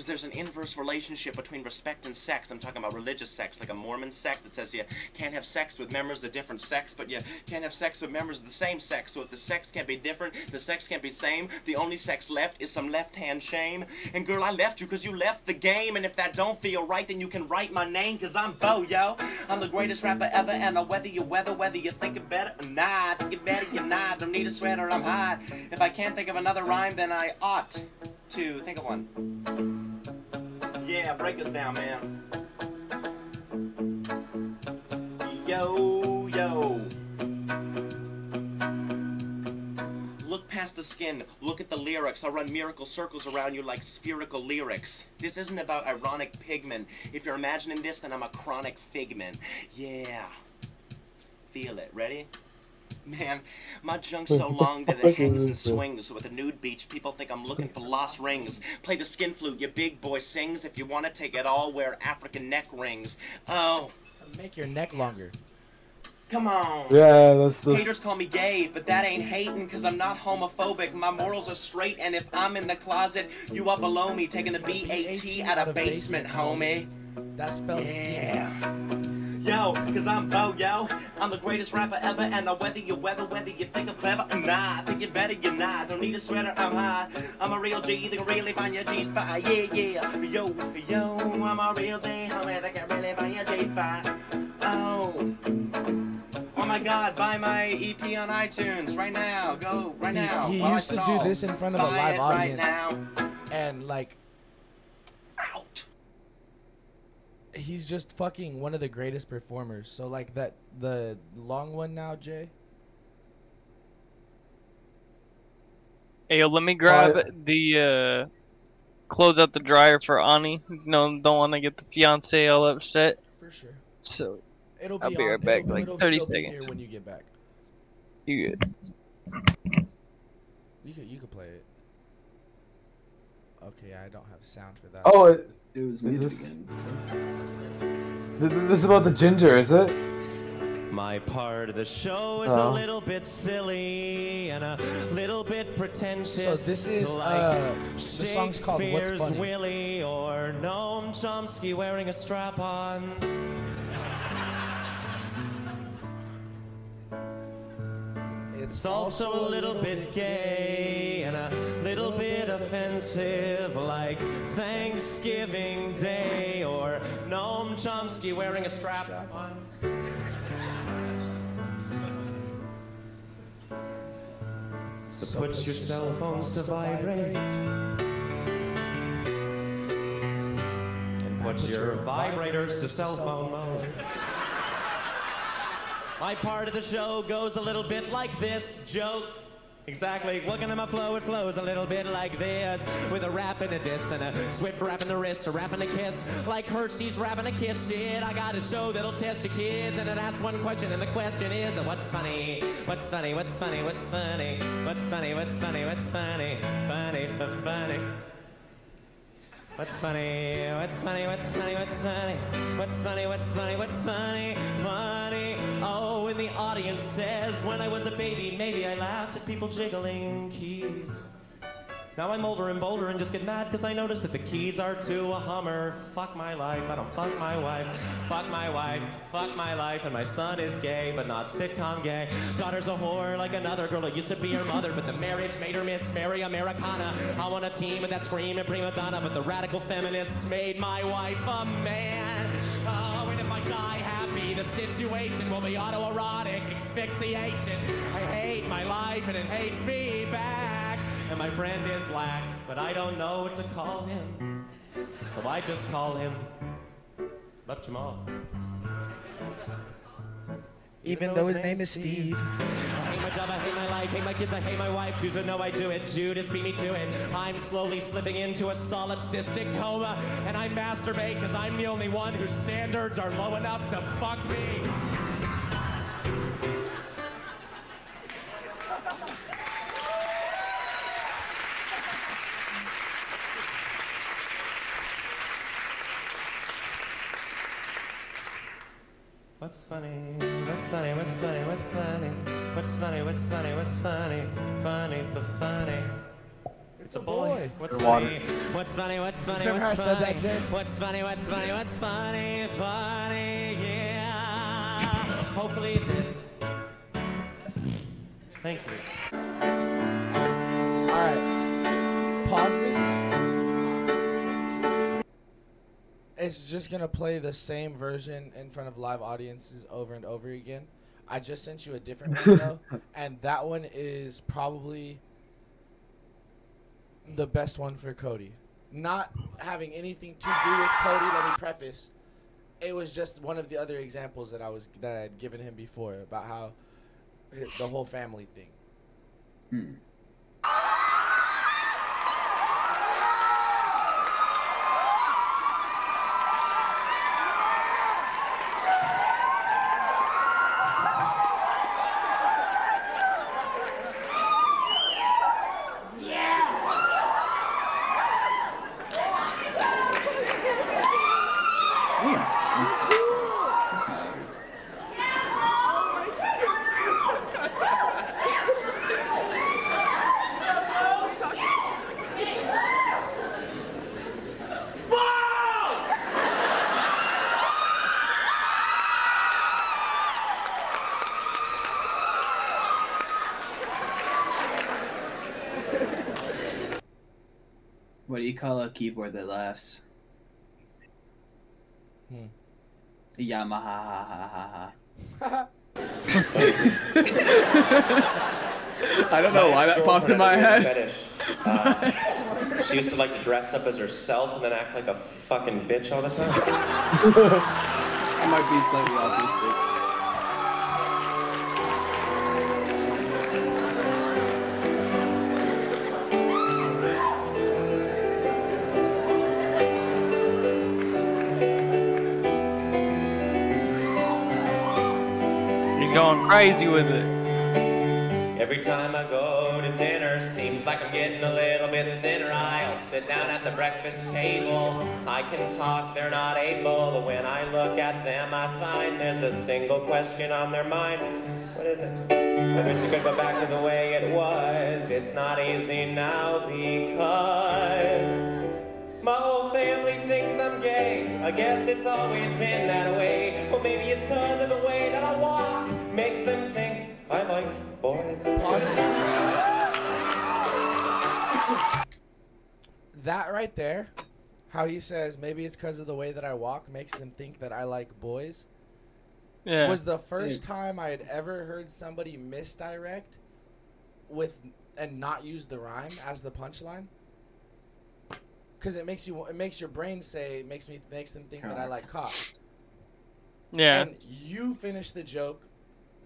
There's an inverse relationship between respect and sex. I'm talking about religious sex, like a Mormon sect that says you can't have sex with members of different sex, but you can't have sex with members of the same sex. So if the sex can't be different, the sex can't be same. The only sex left is some left-hand shame. And girl, I left you because you left the game. And if that don't feel right, then you can write my name, because I'm Bo, yo. I'm the greatest rapper ever, and I'll weather you weather, whether you think it better or not. Think it better, you're not. Don't need a sweater, I'm hot. If I can't think of another rhyme, then I ought to think of one. Yeah, break us down, man. Yo, yo. Look past the skin, look at the lyrics. I run miracle circles around you like spherical lyrics. This isn't about ironic pigment. If you're imagining this, then I'm a chronic figment. Yeah. Feel it. Ready? Man, my junk's so long that it (laughs) hangs and swings. With a nude beach, people think I'm looking for lost rings. Play the skin flute, your big boy sings. If you want to take it all, wear African neck rings. Oh. Make your neck longer. Come on. Yeah, that's the. Haters call me gay, but that ain't hating cause I'm not homophobic. My morals are straight, and if I'm in the closet, you up below me taking the BAT out of basement, homie. That spells Yeah. Yo, cause I'm Bo, yo. I'm the greatest rapper ever, and I weather your weather, whether you think I'm clever or not. I Think you're better, you're not. Don't need a sweater, I'm hot. I'm a real G, they can really find your G spot. Yeah, yeah. Yo, yo, I'm a real G, oh, homie, they can really find your G spot. Oh. Oh my god, buy my EP on iTunes right now. Go right now. He, he used to do this in front of a Buy live it audience, Right now. and like, out. He's just fucking one of the greatest performers. So like that, the long one now, Jay. Hey, yo, let me grab the uh, close out the dryer for Ani. No, don't want to get the fiance all upset. For sure. So It'll be I'll be be on- right back, it'll- like it'll 30 still be here seconds. when you get back. You good? You could you could play it. Okay, I don't have sound for that. Oh, it, It was is this, again. th- th- this is about the ginger, is it? My part of the show is Oh. a little bit silly and a little bit pretentious. So this is, like uh, the song's called What's Funny? Willie or Noam Chomsky wearing a strap on. It's also a little bit gay and a little bit offensive, like Thanksgiving Day or Noam Chomsky wearing a strap on. So put your cell phones to vibrate. And put your vibrators to cell phone mode. My part of the show goes a little bit like this joke. Exactly. Welcome to my flow. It flows a little bit like this, with a rap and a diss, and a swift rap in the wrist, a rap and a kiss, like Hershey's rapping a kiss. Shit, I got a show that'll test your kids, and it asks one question, and the question is, what's funny? What's funny? What's funny? What's funny? What's funny? What's funny? What's funny? Funny, f- funny. What's funny? What's funny? What's funny? What's funny? What's funny? What's funny? What's funny? Funny. Oh, and the audience says, when I was a baby, maybe I laughed at people jiggling keys. Now I'm older and bolder and just get mad because I notice that the keys are to a Hummer. Fuck my life, I don't fuck my wife. Fuck my wife, fuck my life, and my son is gay, but not sitcom gay. Daughter's a whore like another girl that used to be her mother, but the marriage made her Miss Mary Americana. I want a team with that screaming prima donna, but the radical feminists made my wife a man. Oh, and if I die happy, the situation will be autoerotic asphyxiation. I hate my life and it hates me back. And my friend is black, but I don't know what to call him. So I just call him Buck Jamal. Even though his name is Steve. I hate my job, I hate my life, hate my kids, I hate my wife. To know I do it. Judas beat me to it. I'm slowly slipping into a solipsistic coma, and I masturbate because I'm the only one whose standards are low enough to fuck me. What's funny? What's funny? What's funny? What's funny? What's funny? What's funny? What's funny? Funny for funny. It's a boy. What's funny? What's funny? What's funny? Remember What's I said funny? that, Jay? What's funny? What's funny? What's funny? Funny, yeah. Hopefully this. Thank you. Alright. Pause It's just gonna play the same version in front of live audiences over and over again. I just sent you a different (laughs) video, and that one is probably the best one for Cody. Not having anything to do with Cody, let me preface. It was just one of the other examples that I was that I had given him before about how the whole family thing. Hmm. What do you call a keyboard that laughs? Hmm. A Yamaha ha ha ha ha. (laughs) I don't know why that popped in my head. Fetish. Uh, she used to like to dress up as herself and then act like a fucking bitch all the time. (laughs) I might be slightly autistic. Crazy with it. Every time I go to dinner, seems like I'm getting a little bit thinner. I'll sit down at the breakfast table. I can talk, they're not able. But when I look at them, I find there's a single question on their mind. What is it? I wish it could go back to the way it was. It's not easy now because my whole family thinks I'm gay. I guess it's always been that way. Well, maybe it's because of the way that I walk. Makes them think I like boys. That right there, how he says maybe it's because of the way that I walk makes them think that I like boys. Yeah. Was the first time I had ever heard somebody misdirect with and not use the rhyme as the punchline. Cause it makes you it makes your brain say it makes me makes them think that I like cock. Yeah. And you finish the joke,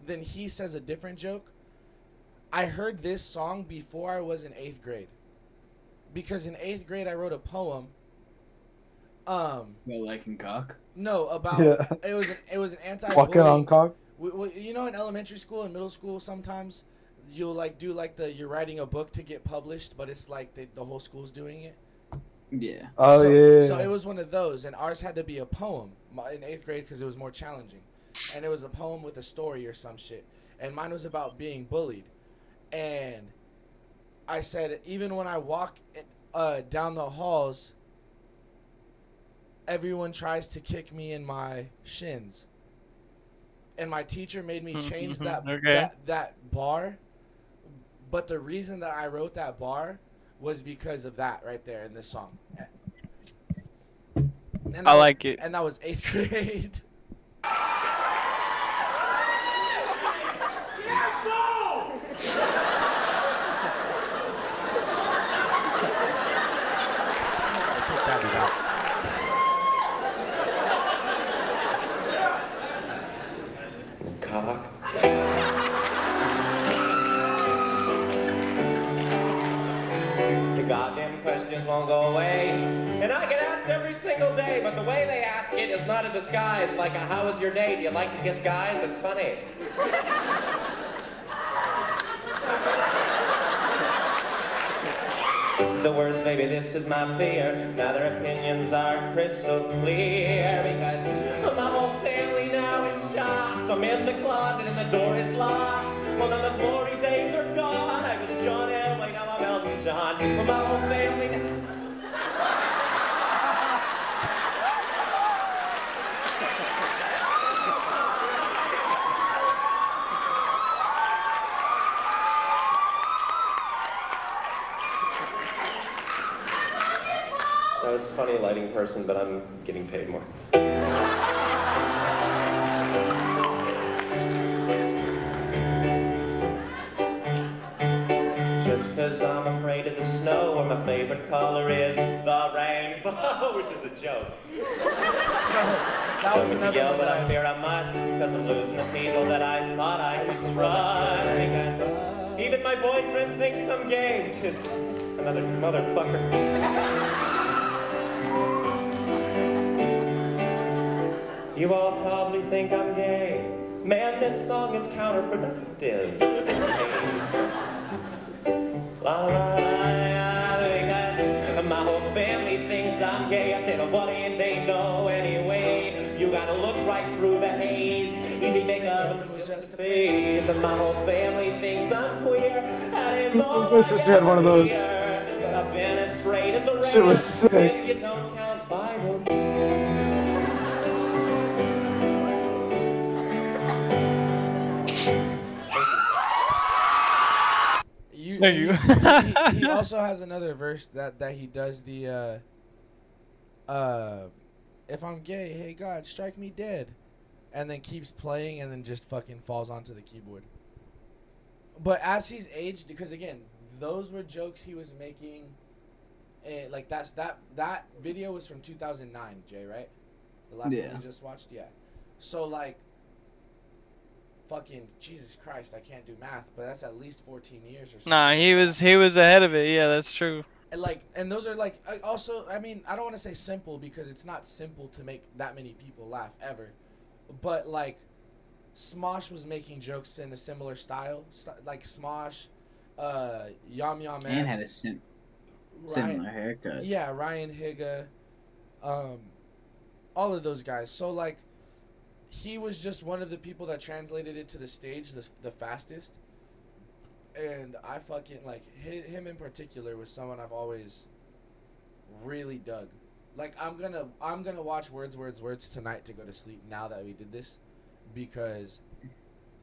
then he says a different joke. I heard this song before I was in eighth grade. Because in eighth grade I wrote a poem. Um Well, liking cock. no, about Yeah. it was an it was an anti Walking on cock. You know, in elementary school and middle school, sometimes you'll like do like the you're writing a book to get published, but it's like the, the whole school's doing it. Yeah. Oh so, yeah. So it was one of those, and ours had to be a poem in eighth grade because it was more challenging, and it was a poem with a story or some shit. And mine was about being bullied, and I said even when I walk uh, down the halls, everyone tries to kick me in my shins. And my teacher made me change that, Okay. that that bar. But the reason that I wrote that bar was because of that right there in this song. And I was- like it. And that was eighth (laughs) grade. The goddamn questions won't go away. And I get asked every single day, but the way they ask it is not a disguise. Like, a, how was your day? Do you like to kiss guys? That's funny. The worst, maybe this is my fear. Now their opinions are crystal clear because my whole family now is shocked. I'm in the closet and the door is locked. Well, now the glory days are gone. I was John Elway, now I'm Elton John. My whole family. Was a funny lighting person, but I'm getting paid more. Just cause I'm afraid of the snow, or my favorite color is the rainbow, (laughs) which is a joke. That was another yell, but I I- fear I must, because I'm losing the people that I thought I could trust. Because even my boyfriend thinks I'm gay, just another motherfucker. You all probably think I'm gay. Man, this song is counterproductive. La la la la, my whole family thinks I'm gay. I said, what do they know anyway? You gotta look right through the haze. Easy makeup was just a phase. And my whole family thinks I'm queer. That is all My sister had one of those. But I've been as straight as a Shit was rail sick. You, Thank he- you. (laughs) he, he also has another verse that that he does the uh uh if I'm gay, hey God, strike me dead. And then keeps playing and then just fucking falls onto the keyboard. But as he's aged because again, those were jokes he was making eh, like that's that that video was from 2009, Jay, right? The last Yeah. one we just watched, yeah. So like fucking Jesus Christ, I can't do math, but that's at least 14 years or something. Nah, he was he was ahead of it. Yeah, that's true. And like, and those are like, I- also, I mean, I don't want to say simple because it's not simple to make that many people laugh ever, but like, Smosh was making jokes in a similar style, like Smosh, uh, Yum Yum And had a sim- Ryan- similar haircut. Yeah, Ryan Higa, um, all of those guys. So like, he was just one of the people that translated it to the stage the, the fastest. And I fucking like hi- him in particular was someone I've always really dug. Like I'm gonna I'm gonna watch Words Words Words tonight to go to sleep now that we did this, because,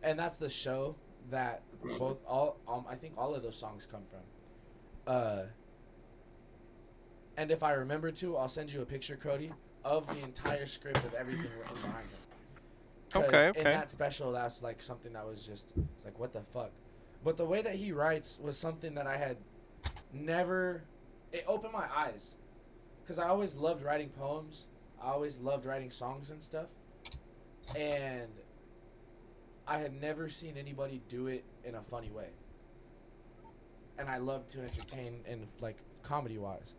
and that's the show that both all um I think all of those songs come from. Uh, and if I remember to, I'll send you a picture, Cody, of the entire script of everything written behind him. 'Cause Okay, In that special, that's like something that was just, it's like, what the fuck? But the way that he writes was something that I had never, it opened my eyes. Because I always loved writing poems. I always loved writing songs and stuff. And I had never seen anybody do it in a funny way. And I love to entertain in like comedy wise.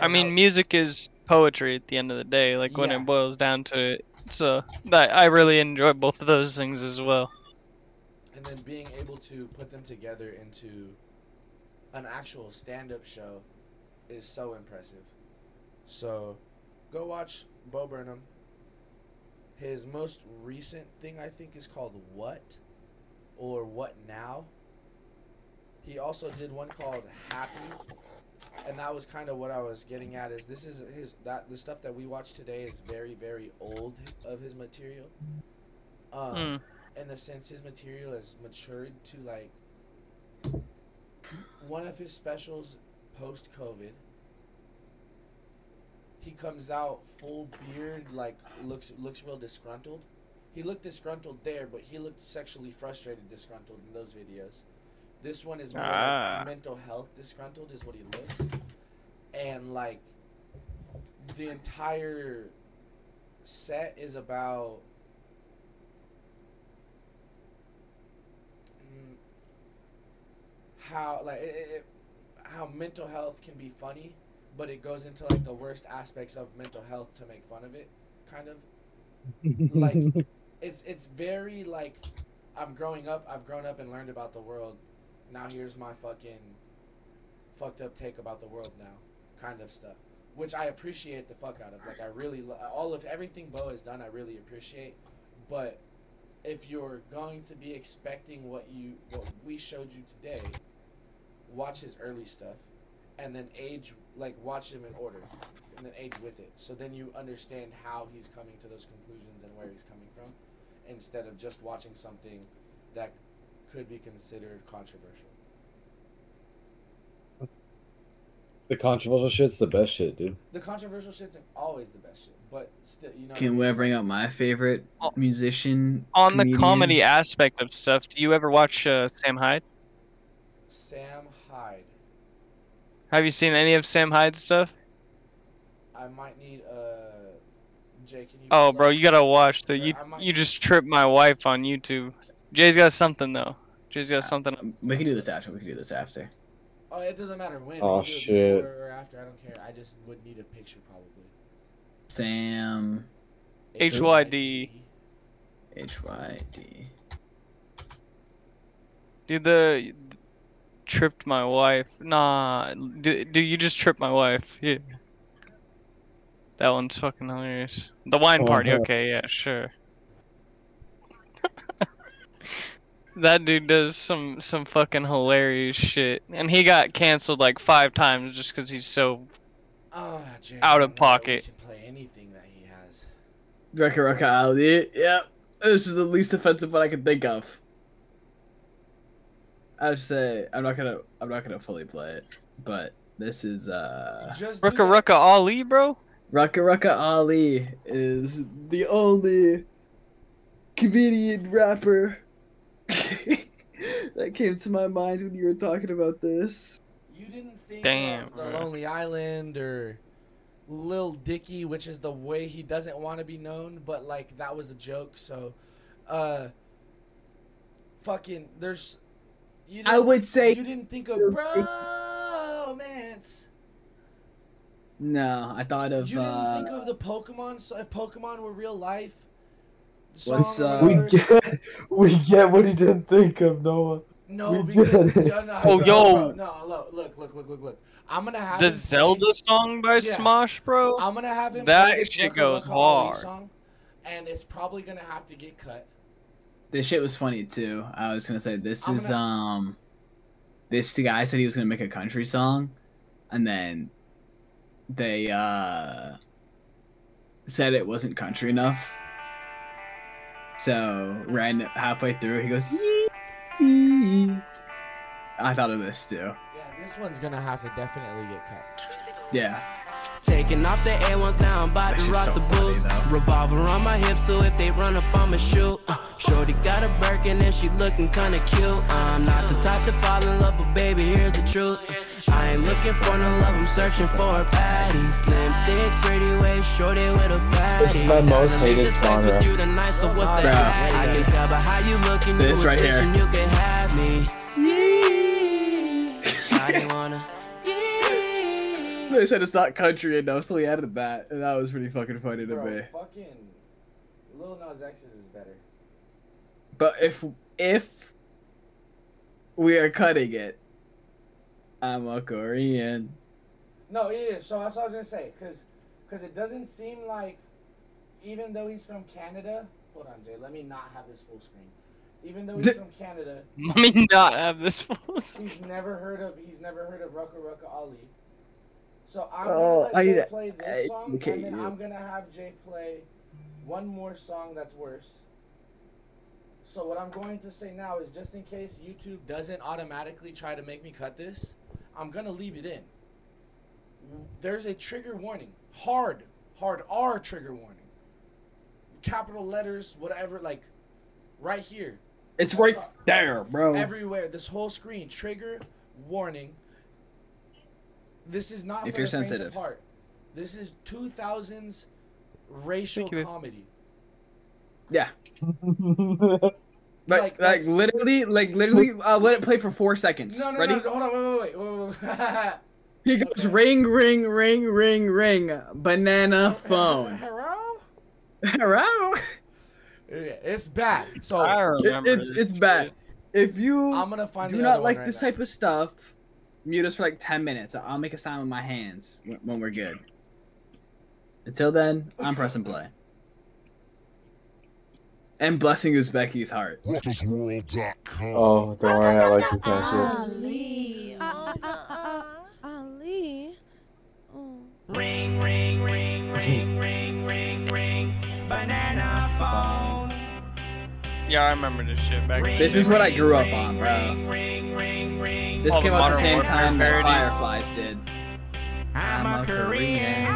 I mean, music is poetry at the end of the day. Like when it boils down to it. So I really enjoy both of those things as well. and then being able to put them together into an actual stand-up show is so impressive. So, go watch Bo Burnham. His most recent thing I think is called What or What Now. He also did one called Happy, and that was kind of what I was getting at. Is this is his that the stuff that we watch today is very very old of his material. Um, Hmm. in the sense his material has matured to like one of his specials post COVID. He comes out full beard, like looks looks real disgruntled. He looked disgruntled there, but he looked sexually frustrated, disgruntled in those videos. This one is more Ah. like mental health disgruntled, is what he looks, and like the entire set is about mm, how like it, it, it- how mental health can be funny, but it goes into like the worst aspects of mental health to make fun of it, kind of. like (laughs) it's it's very like I'm growing up. I've grown up and learned about the world. Now here's my fucking fucked up take about the world now, kind of stuff. Which I appreciate the fuck out of. Like I really lo- all of everything Bo has done. I really appreciate, but if you're going to be expecting what you what we showed you today, watch his early stuff, and then age like watch him in order, and then age with it. So then you understand how he's coming to those conclusions and where he's coming from, instead of just watching something that could be considered controversial. The controversial shit's the best shit, dude. The controversial shit's always the best shit, but still, you know. what I Can mean? we bring up my favorite musician? On the comedy aspect of stuff, do you ever watch uh, Sam Hyde? Sam Hyde. Have you seen any of Sam Hyde's stuff? I might need uh, Jay. Can you? Oh, bro, up- you gotta watch the Sir, you. I might- You just tripped my wife on YouTube. Jay's got something though. Jay's got something. We can do this after. We can do this after. Oh, it doesn't matter when. Oh, we can do shit. Or after, I don't care. I just would need a picture probably. Sam HYD. HYD. Dude, the tripped my wife. Nah, dude, dude, you just tripped my wife. Yeah. That one's fucking hilarious. The wine party. Uh-huh. Okay, yeah, sure. (laughs) that dude does some some fucking hilarious shit, and he got canceled like five times just because he's so Oh, Jay, out of pocket. We can play anything that he has. Rucka Rucka Ali. Yep. This is the least offensive one I can think of. I would say I'm not gonna I'm not gonna fully play it, but this is uh Just Rucka Rucka Ali, bro. Rucka Rucka Ali is the only comedian rapper (laughs) that came to my mind when you were talking about this. You didn't think Damn, of the bro. Lonely Island or Lil Dicky, which is the way he doesn't want to be known, but like that was a joke. So, uh, fucking, there's. You I would say- you didn't think of bromance. No, I thought of You didn't uh think of the Pokemon. So if Pokemon were real life, What's, song or uh, We get, we get what he didn't think of, Noah. No, we because get it. no, no, Oh, bro, yo. bro, no, look, look, look, look, look, look. I'm gonna have The him play- Zelda song by Yeah. Smosh, bro. I'm gonna have him That play shit goes Waka hard. song, and it's probably gonna have to get cut. this shit was funny too. I was gonna say this I'm is gonna- um this guy said he was gonna make a country song and then they uh said it wasn't country enough. So ran halfway through he goes "Yee, yee." I thought of this too. Yeah, this one's gonna have to definitely get cut. Yeah. Taking off the air ones now, I'm about That to rock so the funny, boost. Revolver on my hip, so if they run up, I'ma shoot. Uh, Shorty got a Birkin and she looking kinda cute. I'm not the type to fall in love, but baby, here's the truth. I ain't looking for no love, I'm searching for a baddie. Slim, thick, pretty waist, shorty with a fatty. This is my most hated this genre. with you tonight, so what's the I can tell by how you looking, This right here. you can have me. (laughs) They said it's not country enough, so he added that, and that was pretty fucking funny to Bro, me. fucking Lil Nas X's is better. But if if we are cutting it, I'm a Korean. No, yeah, yeah. So that's what I was gonna say, cause, cause it doesn't seem like, even though he's from Canada. Hold on, Jay. Let me not have this full screen. Even though he's from Canada, (laughs) Let me not have this full. (laughs) Screen. He's never heard of he's never heard of Rucka Rucka Ali. So I'm Oh, gonna let Jay I- play I this song, look at and then you. I'm gonna have Jay play one more song that's worse. So what I'm going to say now is just in case YouTube doesn't automatically try to make me cut this, I'm gonna leave it in. There's a trigger warning. Hard, hard R trigger warning. Capital letters, whatever, like right here. It's right uh, there, bro. Everywhere, this whole screen, trigger warning. This is not If for you're the faint sensitive. of heart. This is 2000s racial comedy. Yeah. (laughs) Like, like, literally, like literally, uh, let it play for four seconds. No, no, Ready? no, no, hold on, wait, wait, wait, wait, wait, (laughs) wait. He goes ring, ring, ring, ring, ring, banana phone. Hello? Hello. It's bad. So I It- remember it's, this it's bad. If you I'm gonna find do not like right this now. type of stuff, mute us for like ten minutes. I'll make a sign with my hands when, when we're good. Until then, I'm pressing play. And blessing Uzbeki's heart. Oh, don't worry, I like this kind of Ali. Uh, uh, uh, Ali. Ring, ring, ring, ring, ring, ring, ring. Banana phone. Yeah, I remember this shit back. This is what I grew up on, bro. This All came out the same Warfare time that. Fireflies did. I'm a Korean.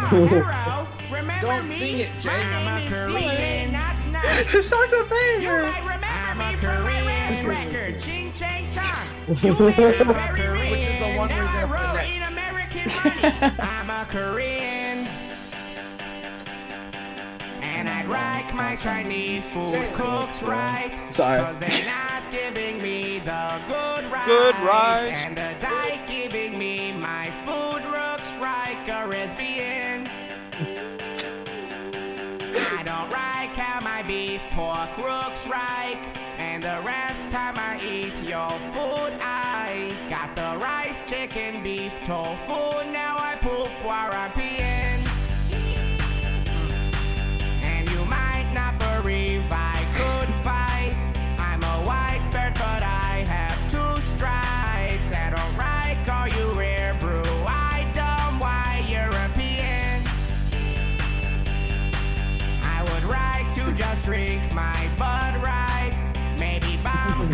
Don't sing it, Jay. I'm a Korean. (laughs) This song's a banger. I'm a Korean record. Ching chang chong. (laughs) Which is the one we're gonna play next. American money. I'm a Korean. And I'd like my Chinese food cooked right. Sorry. Cause they're not giving me the good rice. Good rice. And the dike giving me my food looks like a lesbian. I don't like how my beef pork looks right. And the rest time I eat your food, I got the rice, chicken, beef, tofu. Now I poop while I'm peeing.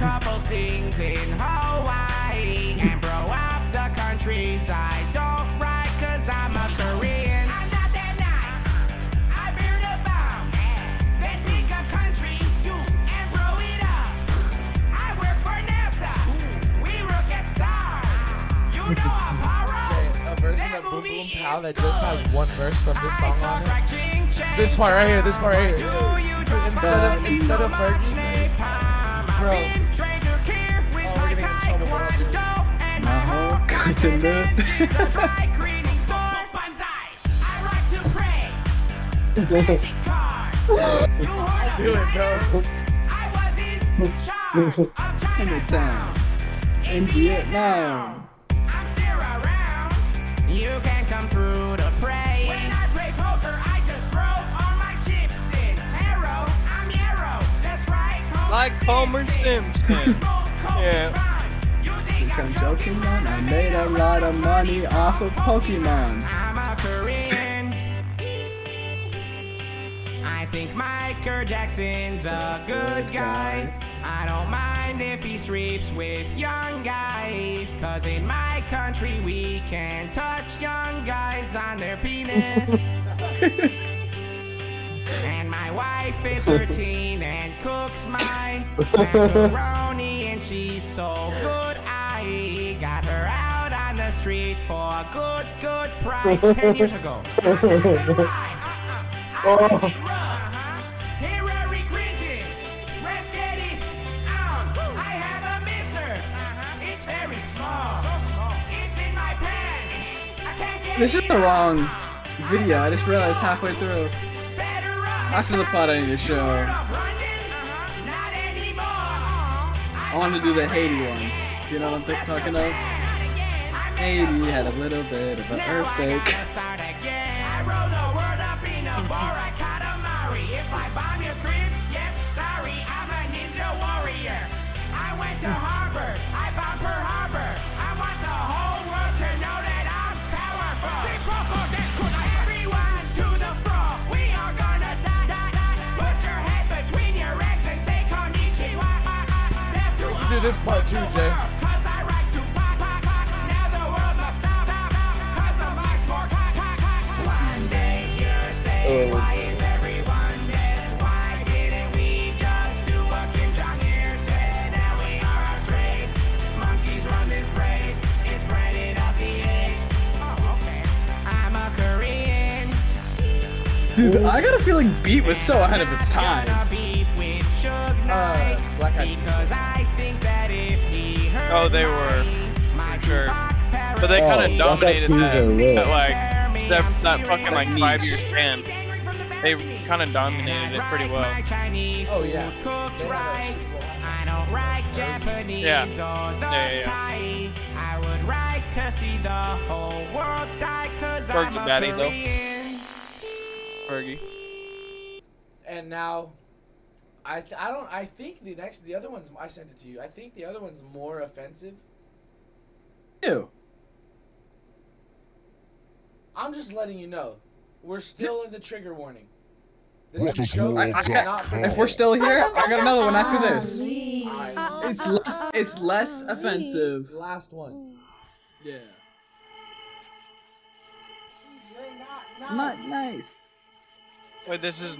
Couple things in Hawaii and blow up the countryside. Don't right, cause I'm a Korean. I'm not that nice. I build a bomb. Then pick a country, you, and blow it up. I work for NASA. We look at stars. You (laughs) know Apollo. A version of Boom Boom Pow that just has one verse from this song on it. This part right here, this part right here. Instead of instead of Fergie, bro. Whole continent. Do it, bro. In town. In Vietnam. I'm still around. You can come through to pray. When I play poker, I just throw all my chips in. Arrow, I'm Yarrow. That's right. Homer Like Homer Simpson. yeah. Think I'm joking, man. I made a lot of money off of Pokemon. I'm a Korean. I think Michael Jackson's a good guy. I don't mind if he sleeps with young guys. Cause in my country we can touch young guys on their penis. (laughs) and my wife is 13 and cooks my macaroni and she's so good got her out on the street for a good, good price 10 years ago. I'm not gonna lie, I like it rough, uh-huh. Hillary Clinton, let's get it on. I have a misser, uh-huh. it's very small, so small. It's in my pants. I can't get This is the wrong video. I just realized halfway through. After the plot I need to show. I want to do the Haiti one. You know what I'm talking of? Haiti had a little bit of an earthquake. (laughs) this part too, Jay. Korean. Dude, I got a feeling Beat was so ahead of its time. Beef with Suge Because I think that if he heard Oh, they were for sure. But they kind of Oh, dominated Black Eyed that, that like that, that fucking like five year span. They kind of dominated it pretty well. Oh yeah. cooked right. I don't like Japanese Yeah. or the Yeah, yeah, yeah. Thai. I would like to see the whole world die cause I'm Fergie a Daddy, though. Korean. Fergie. And now, I th- I don't I think the next the other one's I sent it to you. I think the other one's more offensive. Ew. I'm just letting you know. We're still in the trigger warning. This What is is joke. more It's Okay, if we're still here, I got another one after this. It's less. It's less offensive. Last one. Yeah. Not nice. Wait, this is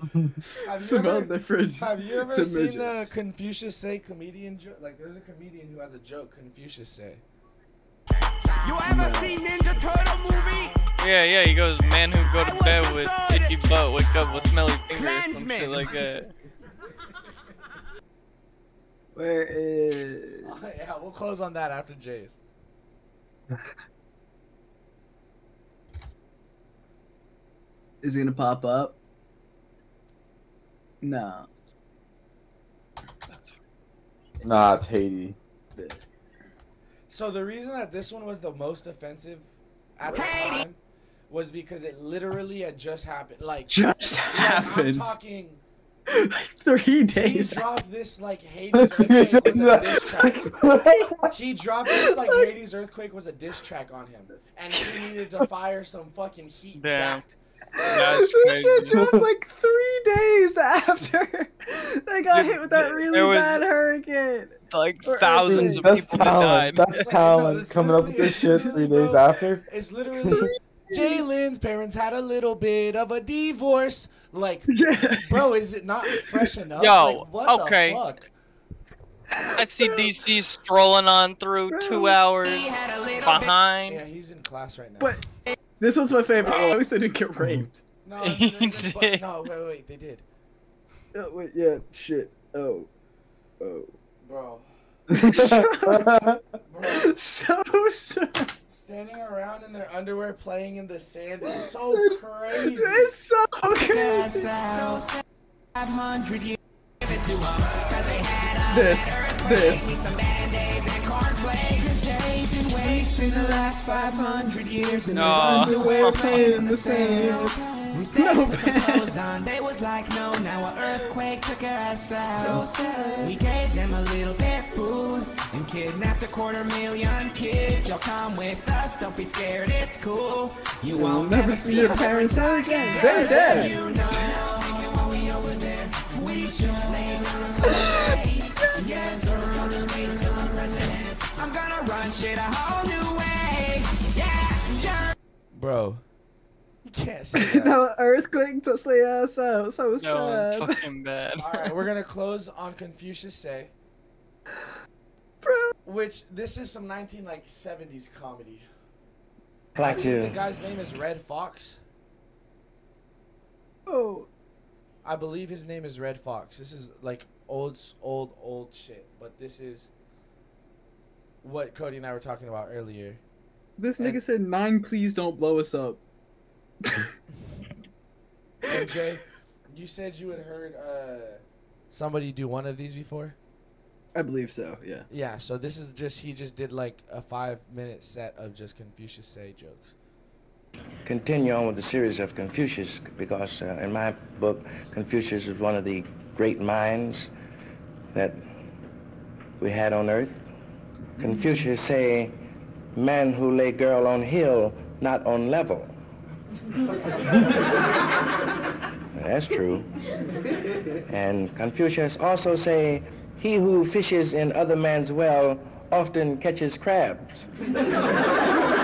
Have you Smell ever, different Have you ever to seen the. Confucius say comedian joke? Like, there's a comedian who has a joke. Confucius say. You ever seen Ninja Turtle movie? Yeah, yeah, he goes, man who go to bed with itchy butt, wake up with smelly fingers, some shit like that. (laughs) Where is? (laughs) Oh, yeah, we'll close on that after Jay's. (laughs) Is it gonna pop up? No. Nah, it's Haiti. So the reason that this one was the most offensive at the time was because it literally had just happened. Like Just like, happened. I'm talking. Three days. He days. dropped this like (laughs) Hades earthquake was a diss track. (laughs) He dropped this like Hades earthquake was a diss track on him, and he needed to fire some fucking heat Damn. back. That's This shit dropped like three days after they got hit with that really was- bad hurricane. Like Or thousands of That's people talent. died. That's (laughs) talent. Coming up with this shit three days after. It's literally Jalen's parents had a little bit of a divorce. Like, (laughs) bro, is it not fresh enough? Yo, like, what okay. The fuck? I see DC strolling on through two hours behind. Yeah, he's in class right now. But this was my favorite. Oh, at least I didn't get raped. No, no, no, no, but- (laughs) no, wait, wait, they did. (laughs) Oh, wait, yeah, shit. Oh, oh. Bro. (laughs) so, so Standing around in their underwear playing in the sand is so crazy. It's so crazy. This, this. Wasting the last 500 years in No. their underwear (laughs) playing in the sand. We said No put some clothes on, they was like no, now an earthquake took our ass out. We gave them a little bit food and kidnapped a quarter million kids. Y'all come with us, don't be scared, it's cool. You You'll won't never never see see your your parents parents again. again. They're dead. You know, while we over there, we should lay down a couple days. (laughs) Yes, or I'll just wait till I'm gonna run shit a whole new way. Yeah, sure. Bro. You can't say (laughs) that. no earthquake took the ass out. So sad. No, sad. fucking bad. Alright, we're gonna (laughs) close on Confucius Say. Bro. Which this is some 19 like 70s comedy. I Like you. the guy's name is Redd Foxx. Oh. I believe his name is Redd Foxx. This is like old, old, old shit. But this is what Cody and I were talking about earlier. This nigga said nine. Please don't blow us up. (laughs) And Jay, you said you had heard uh, somebody do one of these before. I believe so. Yeah. Yeah. So this is just he just did like a five minute set of just Confucius Say jokes. continue on with the series of Confucius because uh, in my book, Confucius was one of the great minds that we had on earth. Confucius say, man who lay girl on hill, not on level. (laughs) That's true. And Confucius also say, he who fishes in other man's well often catches crabs. (laughs)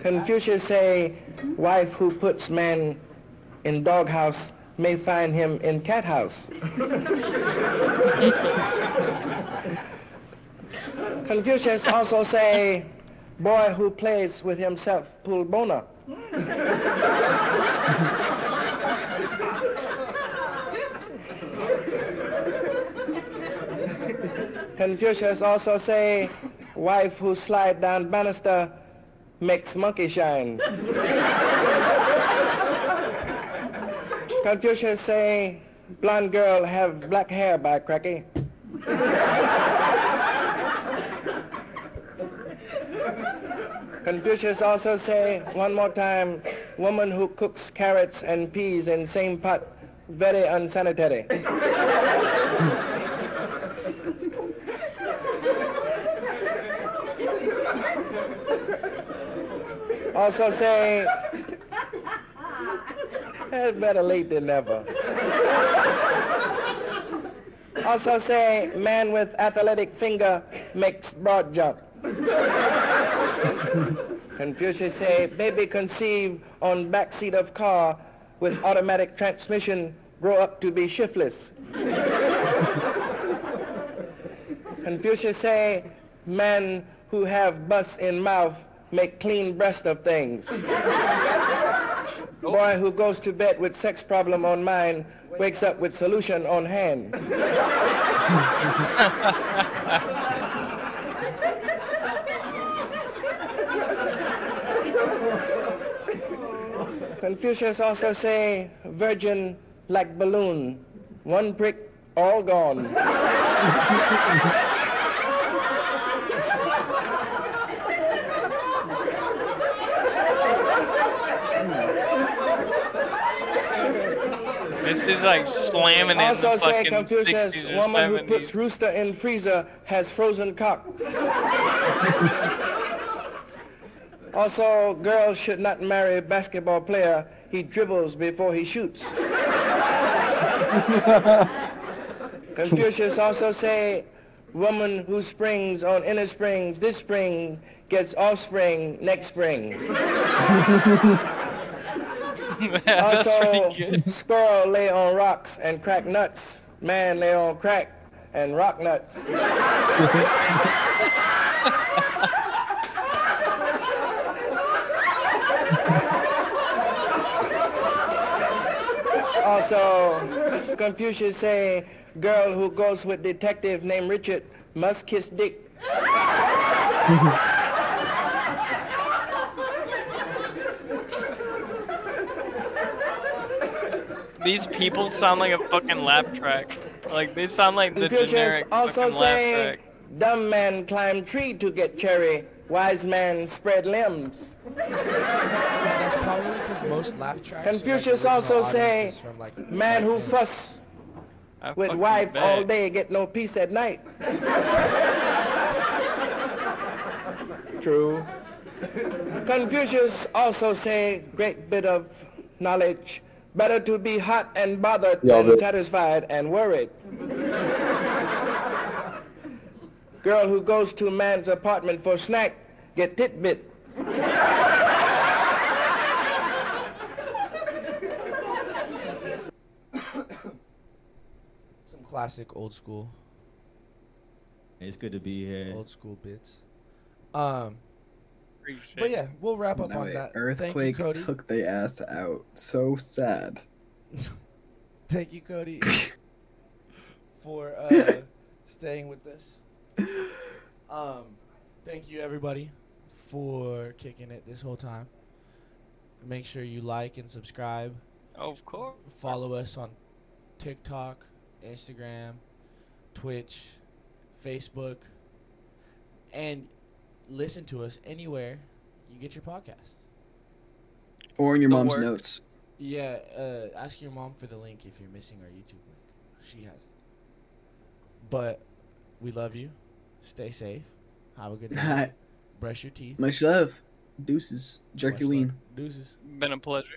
Confucius say, wife who puts man in doghouse may find him in cat house. (laughs) Confucius also say, boy who plays with himself pull bona. (laughs) Confucius also say, wife who slide down banister makes monkey shine. (laughs) Confucius say, blonde girl have black hair by cracky. Confucius also say, one more time, woman who cooks carrots and peas in same pot, very unsanitary. also say, it's better late than never. Also say, man with athletic finger makes broad jump. Confucius say, baby conceived on back seat of car with automatic transmission grow up to be shiftless. Confucius say, man who have bus in mouth make clean breast of things. Boy who goes to bed with sex problem on mind wakes up with solution on hand. (laughs) Confucius also say, virgin like balloon, one prick, all gone. (laughs) This is like slamming it in also the say fucking Confucius, 60s or woman who puts rooster in freezer has frozen cock. also, girls should not marry a basketball player. He dribbles before he shoots. (laughs) Confucius also say, woman who springs on inner springs this spring gets offspring next spring. (laughs) (laughs) That's also, pretty good. squirrel lay on rocks and crack nuts. Man lay on crack and rock nuts. Also, Confucius say, girl who goes with detective named Richard must kiss dick. (laughs) These people sound like a fucking lap track. Like they sound like the Confucius generic also fucking lap say, track. dumb man climb tree to get cherry, wise man spread limbs. That's probably because most laugh tracks. are, like, Confucius also say, from, like, man who fuss I with wife bet. all day get no peace at night. (laughs) True. Confucius also say great bit of knowledge. Better to be hot and bothered Yeah, than satisfied and worried. Girl who goes to man's apartment for snack get titbit. Some classic old school. It's good to be here. Old school bits. Um. Appreciate But yeah, we'll wrap up Now on a that. Earthquake Thank you, Cody. took the ass out. So sad. (laughs) Thank you, Cody, (laughs) for uh, (laughs) staying with us. Um, thank you, everybody, for kicking it this whole time. Make sure you like and subscribe. Of course. Follow us on TikTok, Instagram, Twitch, Facebook, and listen to us anywhere you get your podcasts. Or in your The mom's work. notes. Yeah, uh, ask your mom for the link if you're missing our YouTube link. She has it. But we love you. Stay safe. Have a good (laughs) day. Brush your teeth. Much love. Deuces. Jerky Much love. ween. Deuces. Been a pleasure.